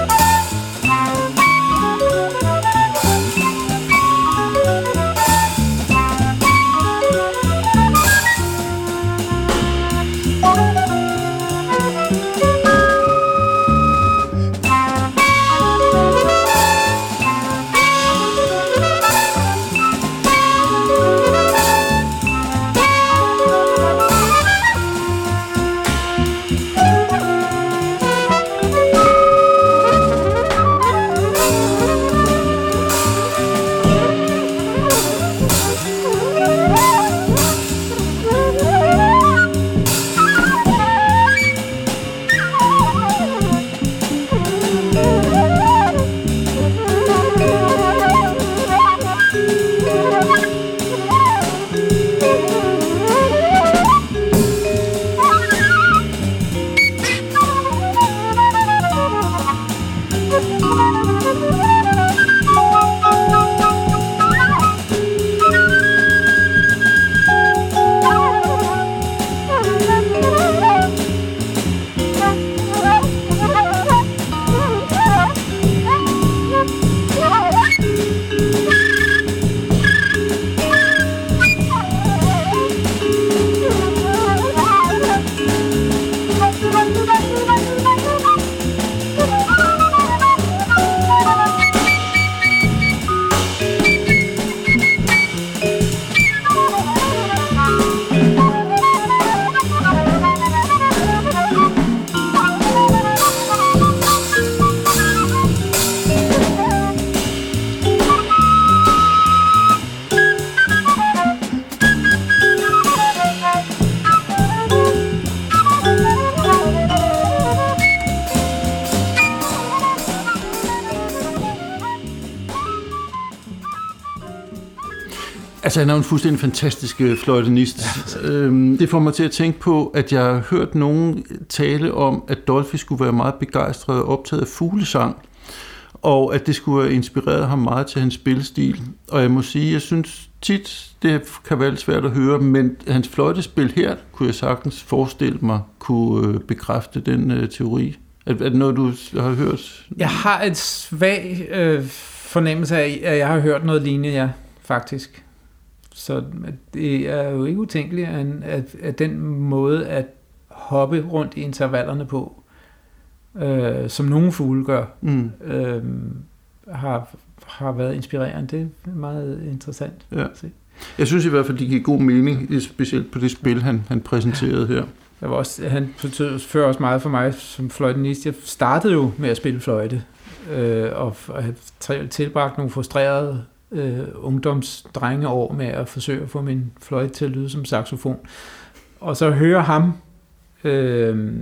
Altså, han er jo en fuldstændig fantastisk øh, fløjtenist. Ja. Øhm, det får mig til at tænke på, at jeg har hørt nogen tale om, at Dolphy skulle være meget begejstret og optaget af fuglesang, og at det skulle have inspireret ham meget til hans spilstil. Og jeg må sige, jeg synes tit, det kan være lidt svært at høre, men hans fløjtespil her, kunne jeg sagtens forestille mig, kunne øh, bekræfte den øh, teori. Er, er det noget, du har hørt?
Jeg har et svag øh, fornemmelse af, at jeg har hørt noget lignende, ja, faktisk. Så det er jo ikke utænkeligt, at, at den måde at hoppe rundt i intervallerne på, øh, som nogle fugle gør, mm. øh, har, har været inspirerende. Det er meget interessant ja. at se.
Jeg synes i hvert fald, det giver god mening, specielt på det spil, han, han præsenterede her.
Jeg var også, han betød før også meget for mig som fløjtenist. Jeg startede jo med at spille fløjte, øh, og have tilbragt nogle frustrerede øh, ungdomsdrengeår med at forsøge at få min fløjte til at lyde som saxofon. Og så høre ham øh,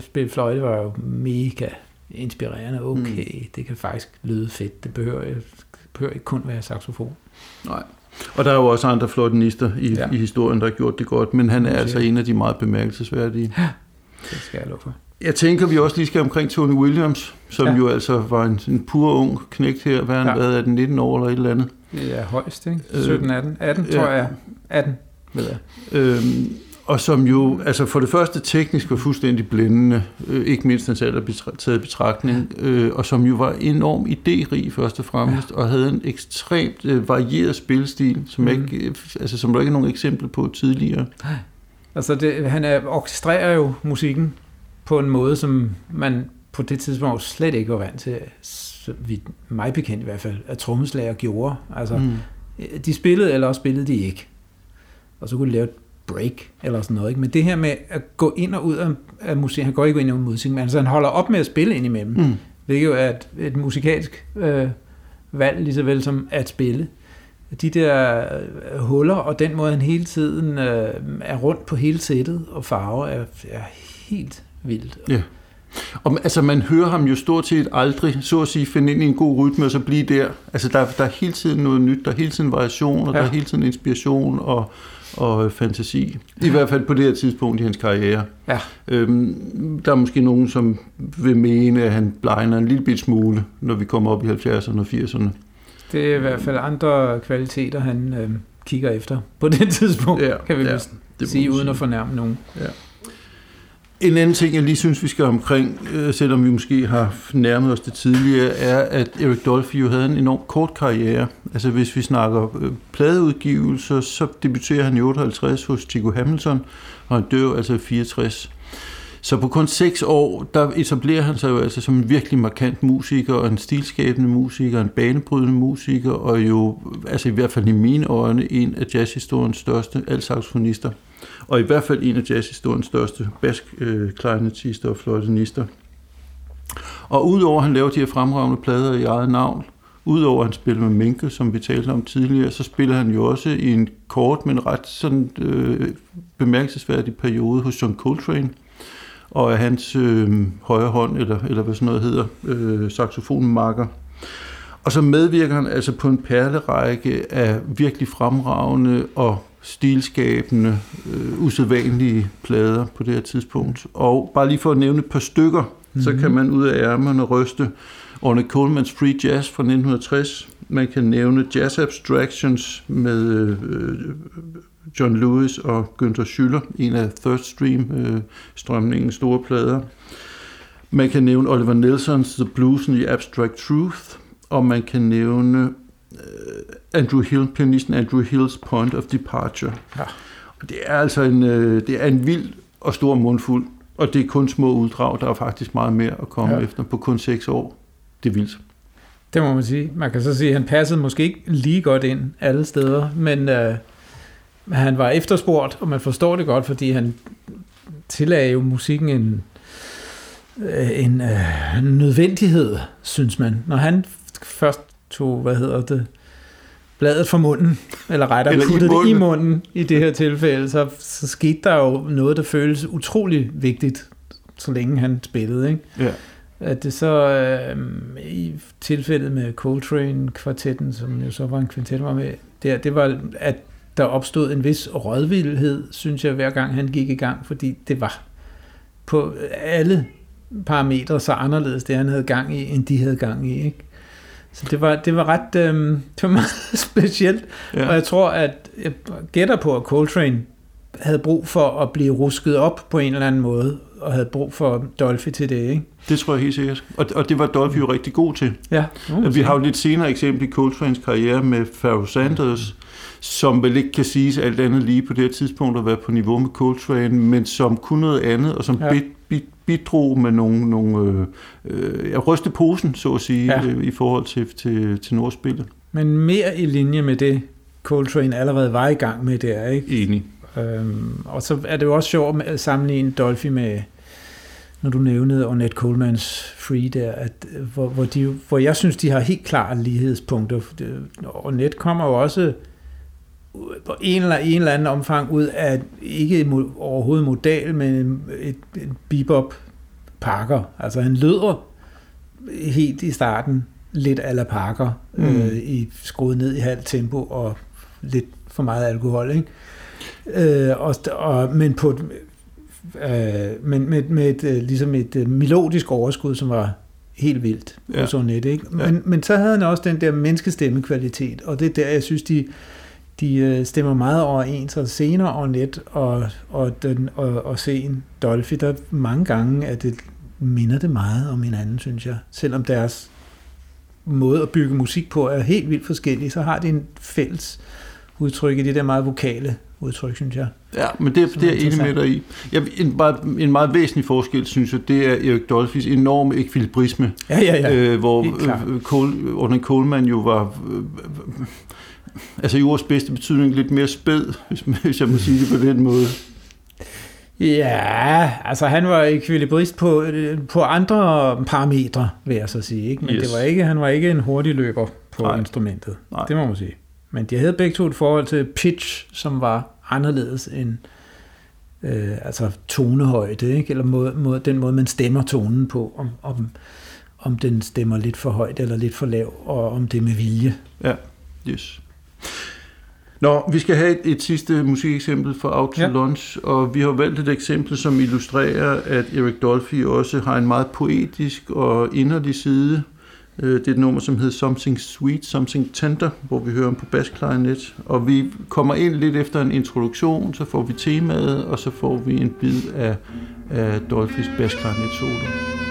spille fløjte var jo mega inspirerende. Okay, mm. det kan faktisk lyde fedt. Det behøver, det behøver ikke kun være saxofon.
Nej. Og der er jo også andre fløjtenister i, ja. i historien, der har gjort det godt, men han er altså en af de meget bemærkelsesværdige.
Ja, det skal jeg love for.
Jeg tænker, vi også lige skal omkring Tony Williams, som ja. jo altså var en, en pur ung knægt her. Hvad, ja. hvad er den, 19 år eller et eller andet?
Ja, højst, ikke? 17, 18. 18, ja. tror jeg. 18, ved jeg.
Øhm, og som jo, altså for det første teknisk var fuldstændig blændende, øh, ikke mindst hans alder taget betragtning, øh, og som jo var enormt idérig først og fremmest, ja. og havde en ekstremt øh, varieret spilstil, som, mm. ikke, øh, altså, som der ikke er nogen eksempler på tidligere.
Altså det, han er, orkestrerer jo musikken på en måde, som man på det tidspunkt slet ikke var vant til, så vidt mig bekendt i hvert fald, at trommeslager gjorde. Altså, mm. de spillede, eller også spillede de ikke. Og så kunne de lave et break, eller sådan noget. Ikke? Men det her med at gå ind og ud af, af musik, han går ikke ind i musik, men altså, han holder op med at spille ind imellem, mm. hvilket jo er et, et musikalsk øh, valg, lige så vel som at spille. De der øh, huller, og den måde, han hele tiden øh, er rundt på hele sættet og farver, er, er helt vildt.
Ja. Og, altså, man hører ham jo stort set aldrig, så at sige, finde ind i en god rytme og så blive der. Altså, der, der er hele tiden noget nyt, der er hele tiden variation, og ja. der er hele tiden inspiration og, og fantasi. I hvert fald på det her tidspunkt i hans karriere. Ja. Øhm, der er måske nogen, som vil mene, at han blegner en lille bit smule, når vi kommer op i 70'erne og 80'erne.
Det er i hvert fald andre kvaliteter, han øh, kigger efter på det tidspunkt, ja, kan vi ja, sige, uden at fornærme nogen. Ja.
En anden ting, jeg lige synes, vi skal omkring, øh, selvom vi måske har nærmet os det tidligere, er, at Eric Dolphy jo havde en enorm kort karriere. Altså hvis vi snakker øh, pladeudgivelser, så debuterer han i 58 hos Chico Hamilton, og han dør altså i 64. Så på kun seks år, der etablerer han sig jo altså som en virkelig markant musiker, og en stilskabende musiker, en banebrydende musiker, og jo, altså i hvert fald i mine øjne, en af jazzhistoriens største altsaxofonister og i hvert fald en af jazzhistoriens største baskklarinet øh, og fløjtenister. Og udover at han laver de her fremragende plader i eget navn, udover at han spiller med Minke, som vi talte om tidligere, så spiller han jo også i en kort, men ret sådan, øh, bemærkelsesværdig periode hos John Coltrane, og er hans øh, højre hånd, eller, eller hvad sådan noget hedder, øh, saxofonmarker. Og så medvirker han altså på en perlerække af virkelig fremragende og stilskabende, øh, usædvanlige plader på det her tidspunkt. Og bare lige for at nævne et par stykker, mm-hmm. så kan man ud af ærmerne ryste Orne Coleman's Free Jazz fra 1960. Man kan nævne Jazz Abstractions med øh, John Lewis og Günther Schüller, en af Third Stream øh, store plader. Man kan nævne Oliver Nelsons The Blues and the Abstract Truth, og man kan nævne Øh, Andrew Hill, pianisten Andrew Hills Point of Departure. Ja. Og det er altså en, øh, det er en vild og stor mundfuld, og det er kun små uddrag, der er faktisk meget mere at komme ja. efter på kun seks år. Det er vildt.
Det må man sige. Man kan så sige, at han passede måske ikke lige godt ind alle steder, men øh, han var efterspurgt, og man forstår det godt, fordi han tillagde jo musikken en, øh, en øh, nødvendighed, synes man. Når han først tog, hvad hedder det, bladet fra munden, eller rettere eller puttede i det i munden i det her tilfælde, så, så skete der jo noget, der føles utrolig vigtigt, så længe han spillede. Ikke? Ja. At det så øh, i tilfældet med Coltrane-kvartetten, som jo så var en kvintet, var med der, det var, at der opstod en vis rådvildhed, synes jeg, hver gang han gik i gang, fordi det var på alle parametre så anderledes, det han havde gang i, end de havde gang i. Ikke? Så det var, det var ret øh, det var meget specielt, ja. og jeg tror, at jeg gætter på, at Coltrane havde brug for at blive rusket op på en eller anden måde, og havde brug for Dolphy til det, ikke?
Det tror jeg helt sikkert. Og, og det var Dolphy jo rigtig god til.
Ja.
Uh, Vi har jo lidt senere eksempel i Coltrane's karriere med Pharoah Sanders, mm. som vel ikke kan siges alt andet lige på det tidspunkt at være på niveau med Coltrane, men som kunne noget andet, og som ja. bid, bidrog med nogle, nogle øh, øh, ryste posen, så at sige, ja. øh, i forhold til, til, til Nordspillet.
Men mere i linje med det, Coltrane allerede var i gang med der, ikke?
Enig.
Øhm, og så er det jo også sjovt at sammenligne Dolphy med, når du nævnede Ornette Colemans Free der, at, hvor, hvor, de, hvor jeg synes, de har helt klare lighedspunkter. Ornette kommer jo også på en eller, en eller anden omfang ud af ikke overhovedet modal, men et, et bebop pakker. Altså han lyder helt i starten lidt ala pakker, mm. øh, i skruet ned i halvt tempo og lidt for meget alkohol, ikke? Øh, og, og, men på øh, men med, med et, øh, ligesom et øh, melodisk overskud, som var helt vildt på ja. Sonet, ikke? Men, ja. men så havde han også den der menneskestemmekvalitet, og det er der, jeg synes, de, de øh, stemmer meget overens, og senere og net og, og, den, og, og scenen Dolphy, der mange gange, at det minder det meget om hinanden, synes jeg. Selvom deres måde at bygge musik på er helt vildt forskellig, så har de en fælles udtryk i det der meget vokale udtryk, synes jeg.
Ja, men det, det er jeg enig med dig i. Jeg, en, bare, en meget væsentlig forskel, synes jeg, det er Erik Dolphys enorme ekvilibrisme.
Ja, ja, ja.
Øh, hvor øh, Cole, under Coleman jo var... Øh, altså i ordets bedste betydning lidt mere spæd, hvis, hvis jeg må sige det på den måde.
Ja, altså han var ekvilibrist på, på andre parametre, vil jeg så sige. Ikke? Men yes. det var ikke, han var ikke en hurtig løber på Nej. instrumentet. Nej. Det må man sige. Men de havde begge to et forhold til pitch, som var anderledes end øh, altså tonehøjde, ikke? eller måde, måde, den måde, man stemmer tonen på, om, om, om den stemmer lidt for højt eller lidt for lav, og om det er med vilje.
Ja, yes. Nå, vi skal have et, et sidste musikeksempel for Out to ja. Lunch, og vi har valgt et eksempel, som illustrerer, at Eric Dolphy også har en meget poetisk og inderlig side. Øh, det er et nummer, som hedder Something Sweet, Something Tender, hvor vi hører om på bassklarinet. Og vi kommer ind lidt efter en introduktion, så får vi temaet, og så får vi en bid af, af Dolphys bassklarinet solo.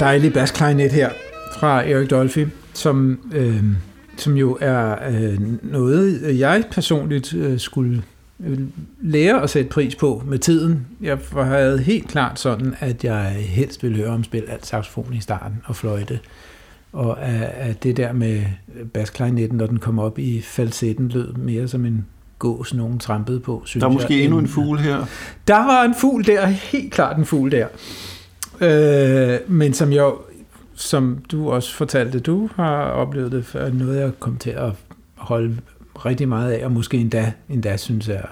Dejligt basklarinet her fra Erik Dolphy, som, øh, som jo er øh, noget, jeg personligt øh, skulle øh, lære at sætte pris på med tiden. Jeg havde helt klart sådan, at jeg helst ville høre om spil alt saxofon i starten og fløjte. Og at det der med basklarinetten, når den kom op i falsetten, lød mere som en gås, nogen trampede på.
Synes der er måske jeg, endnu en fugl her.
Der var en fugl der, helt klart en fugl der. Øh, men som jeg, som du også fortalte, du har oplevet det, er noget jeg kom til at holde rigtig meget af, og måske endda, endda synes jeg,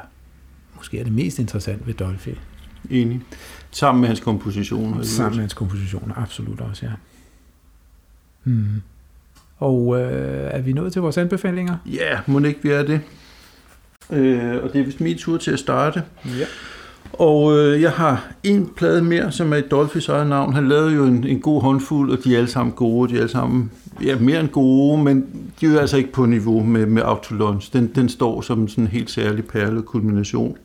måske er det mest interessant ved Dolphy.
Enig. Sammen med hans kompositioner.
Sammen med hans kompositioner, absolut også, ja. Hmm. Og øh, er vi nået til vores anbefalinger?
Ja, må ikke vi er det. Øh, og det er vist min tur til at starte.
Ja.
Og øh, jeg har en plade mere, som er i Dolphys eget navn. Han lavede jo en, en god håndfuld, og de er alle sammen gode. De er alle sammen ja, mere end gode, men de er jo altså ikke på niveau med, med Autolons. Den, den står som sådan en helt særlig perle kulmination.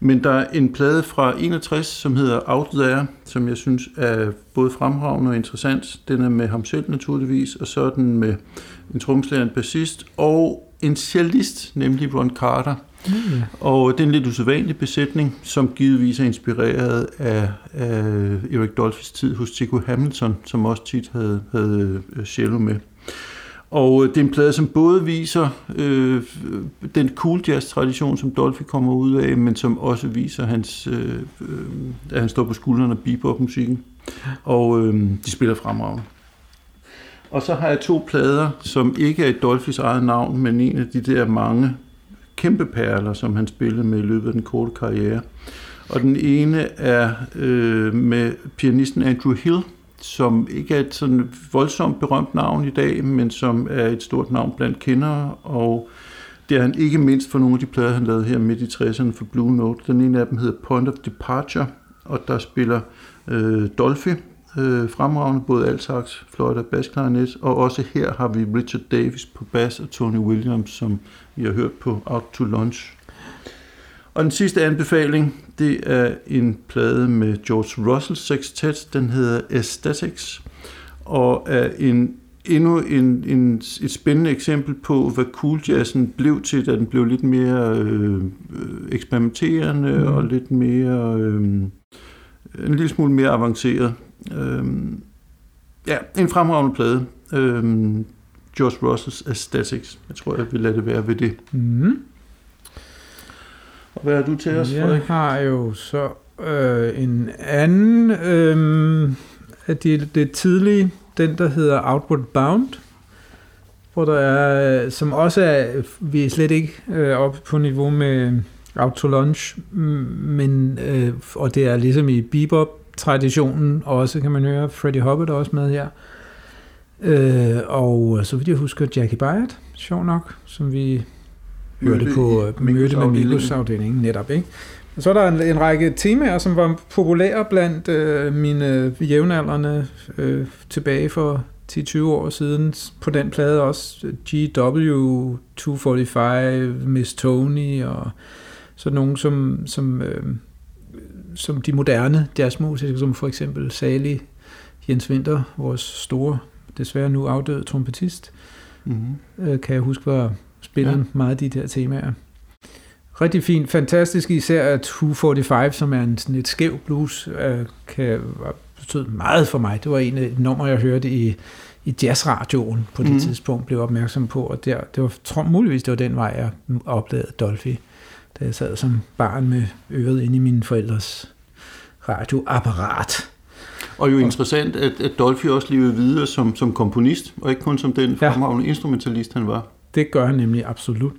Men der er en plade fra 61, som hedder Out There, som jeg synes er både fremragende og interessant. Den er med ham selv naturligvis, og så er den med en tromslærer, en bassist og en cellist, nemlig Ron Carter. Mm. Og det er en lidt usædvanlig besætning, som givetvis er inspireret af, af Erik Dolphys tid hos Tico Hamilton, som også tit havde, havde øh, cello med. Og øh, det er en plade, som både viser øh, den cool jazz-tradition, som Dolphy kommer ud af, men som også viser, hans, øh, øh, at han står på skuldrene af bebop-musikken. Og øh, de spiller fremragende. Og så har jeg to plader, som ikke er i Dolphys eget navn, men en af de der mange kæmpe perler, som han spillede med i løbet af den korte karriere. Og den ene er øh, med pianisten Andrew Hill, som ikke er et sådan voldsomt berømt navn i dag, men som er et stort navn blandt kendere, og det er han ikke mindst for nogle af de plader, han lavede her midt i 60'erne for Blue Note. Den ene af dem hedder Point of Departure, og der spiller øh, Dolphy, øh, fremragende, både altsax, fløjte og basklarinet, og også her har vi Richard Davis på bass og Tony Williams, som vi har hørt på Out to Lunch. Og den sidste anbefaling, det er en plade med George Russell Sextet, den hedder Aesthetics, og er en endnu en, en, et spændende eksempel på, hvad cool jazzen blev til, da den blev lidt mere øh, eksperimenterende mm. og lidt mere øh, en lille smule mere avanceret. Øhm, ja, en fremragende plade. Øhm, George Russells Aesthetics. Jeg tror, jeg vil lade det være ved det.
Mm.
Og hvad har du til os,
Frederik? Jeg har jo så øh, en anden øh, af de det tidlige, den der hedder Outward Bound, hvor der er, som også er, vi er slet ikke øh, oppe på niveau med Out to Lunch, men, øh, og det er ligesom i bebop traditionen også, kan man høre. Freddie Hubbard er også med her. Øh, og så vidt jeg husker, Jackie Byard, sjov nok, som vi hørte på øh, møde med Milos afdelingen netop, ikke? Og så er der en, en række temaer, som var populære blandt øh, mine jævnaldrende øh, tilbage for 10-20 år siden. På den plade også GW 245, Miss Tony og så nogen som, som øh, som de moderne jazzmusikere, som for eksempel Sali Jens Winter, vores store, desværre nu afdøde trompetist, mm-hmm. kan jeg huske, var spillet ja. meget af de der temaer. Rigtig fint, fantastisk, især at 245, som er en sådan et skæv blues, øh, kan betød meget for mig. Det var en af de numre, jeg hørte i, i jazzradioen på det mm. tidspunkt, blev opmærksom på, og der, det var, tror muligvis, det var den vej, jeg opdagede Dolphy da jeg sad som barn med øret inde i mine forældres radioapparat.
Og jo interessant, at, at Dolphy også levede videre som, som komponist, og ikke kun som den fremragende ja. instrumentalist, han var.
Det gør han nemlig absolut.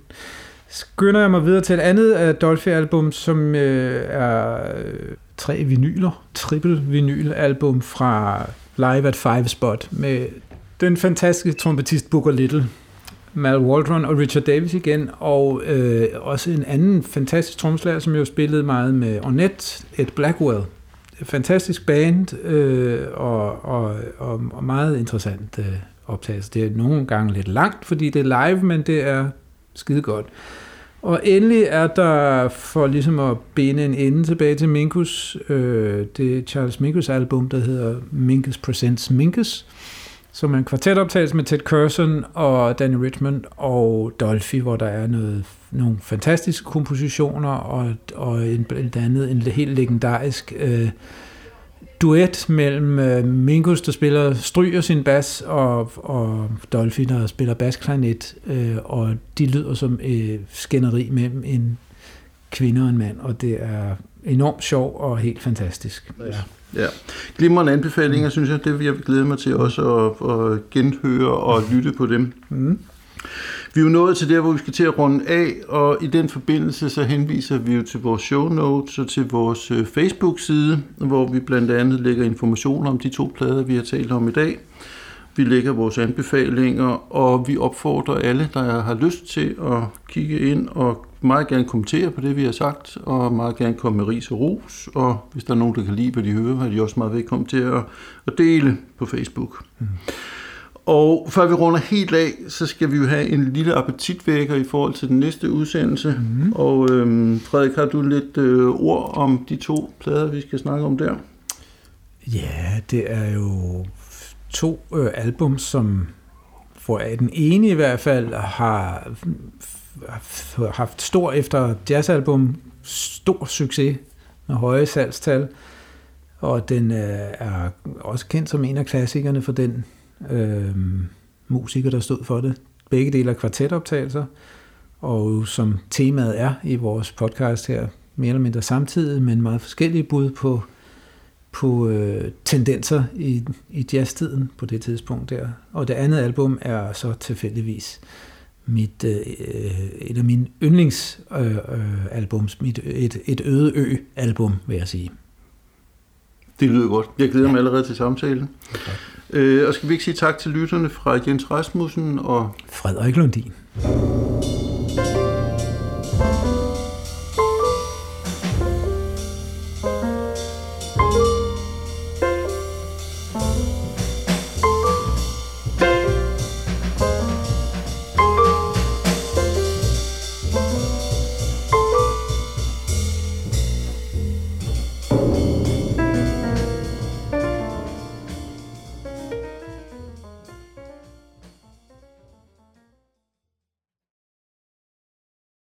Skynder jeg mig videre til et andet af Dolphy-album, som øh, er øh, tre vinyler, triple vinyl-album fra Live at Five Spot med den fantastiske trompetist Booker Little, Mal Waldron og Richard Davis igen, og øh, også en anden fantastisk tromslager, som jo spillede meget med Ornette, Ed Blackwell. Fantastisk band, øh, og, og, og, og meget interessant øh, optagelse. Det er nogle gange lidt langt, fordi det er live, men det er skide godt. Og endelig er der, for ligesom at binde en ende tilbage til Minkus, øh, det er Charles Minkus album, der hedder Minkus Presents Minkus, som er en kvartetoptagelse med Ted Curson og Danny Richmond og Dolphy, hvor der er noget, nogle fantastiske kompositioner og, og en, blandt andet en helt legendarisk øh, duet mellem øh, Mingus, der spiller stryger sin bas, og, og Dolphy, der spiller basklarinet, øh, og de lyder som øh, skænderi mellem en kvinde og en mand, og det er enormt sjov og helt fantastisk. Ja.
Ja, glimrende anbefalinger, synes jeg. Det vil jeg glæde mig til også at, at genhøre og lytte på dem. Mm. Vi er jo nået til der, hvor vi skal til at runde af, og i den forbindelse så henviser vi jo til vores show notes og til vores øh, Facebook-side, hvor vi blandt andet lægger information om de to plader, vi har talt om i dag. Vi lægger vores anbefalinger, og vi opfordrer alle, der har lyst til at kigge ind og meget gerne kommentere på det, vi har sagt, og meget gerne komme med ris og ros, og hvis der er nogen, der kan lide, hvad de hører, er de også meget velkommen til at, at dele på Facebook. Mm. Og før vi runder helt af, så skal vi jo have en lille appetitvækker i forhold til den næste udsendelse. Mm. Og øhm, Frederik, har du lidt øh, ord om de to plader, vi skal snakke om der?
Ja, det er jo to øh, album, som hvor den ene i hvert fald har haft stor efter jazzalbum, stor succes med høje salgstal, og den øh, er også kendt som en af klassikerne for den øh, musiker, der stod for det. Begge dele er kvartetoptagelser, og som temaet er i vores podcast her, mere eller mindre samtidig, men meget forskellige bud på, på øh, tendenser i, i jazztiden på det tidspunkt der. Og det andet album er så tilfældigvis mit, øh, et af mine yndlingsalbums, øh, mit, et, et øde ø-album, vil jeg sige.
Det lyder godt. Jeg glæder ja. mig allerede til samtalen. Okay. Øh, og skal vi ikke sige tak til lytterne fra Jens Rasmussen og
Frederik Lundin.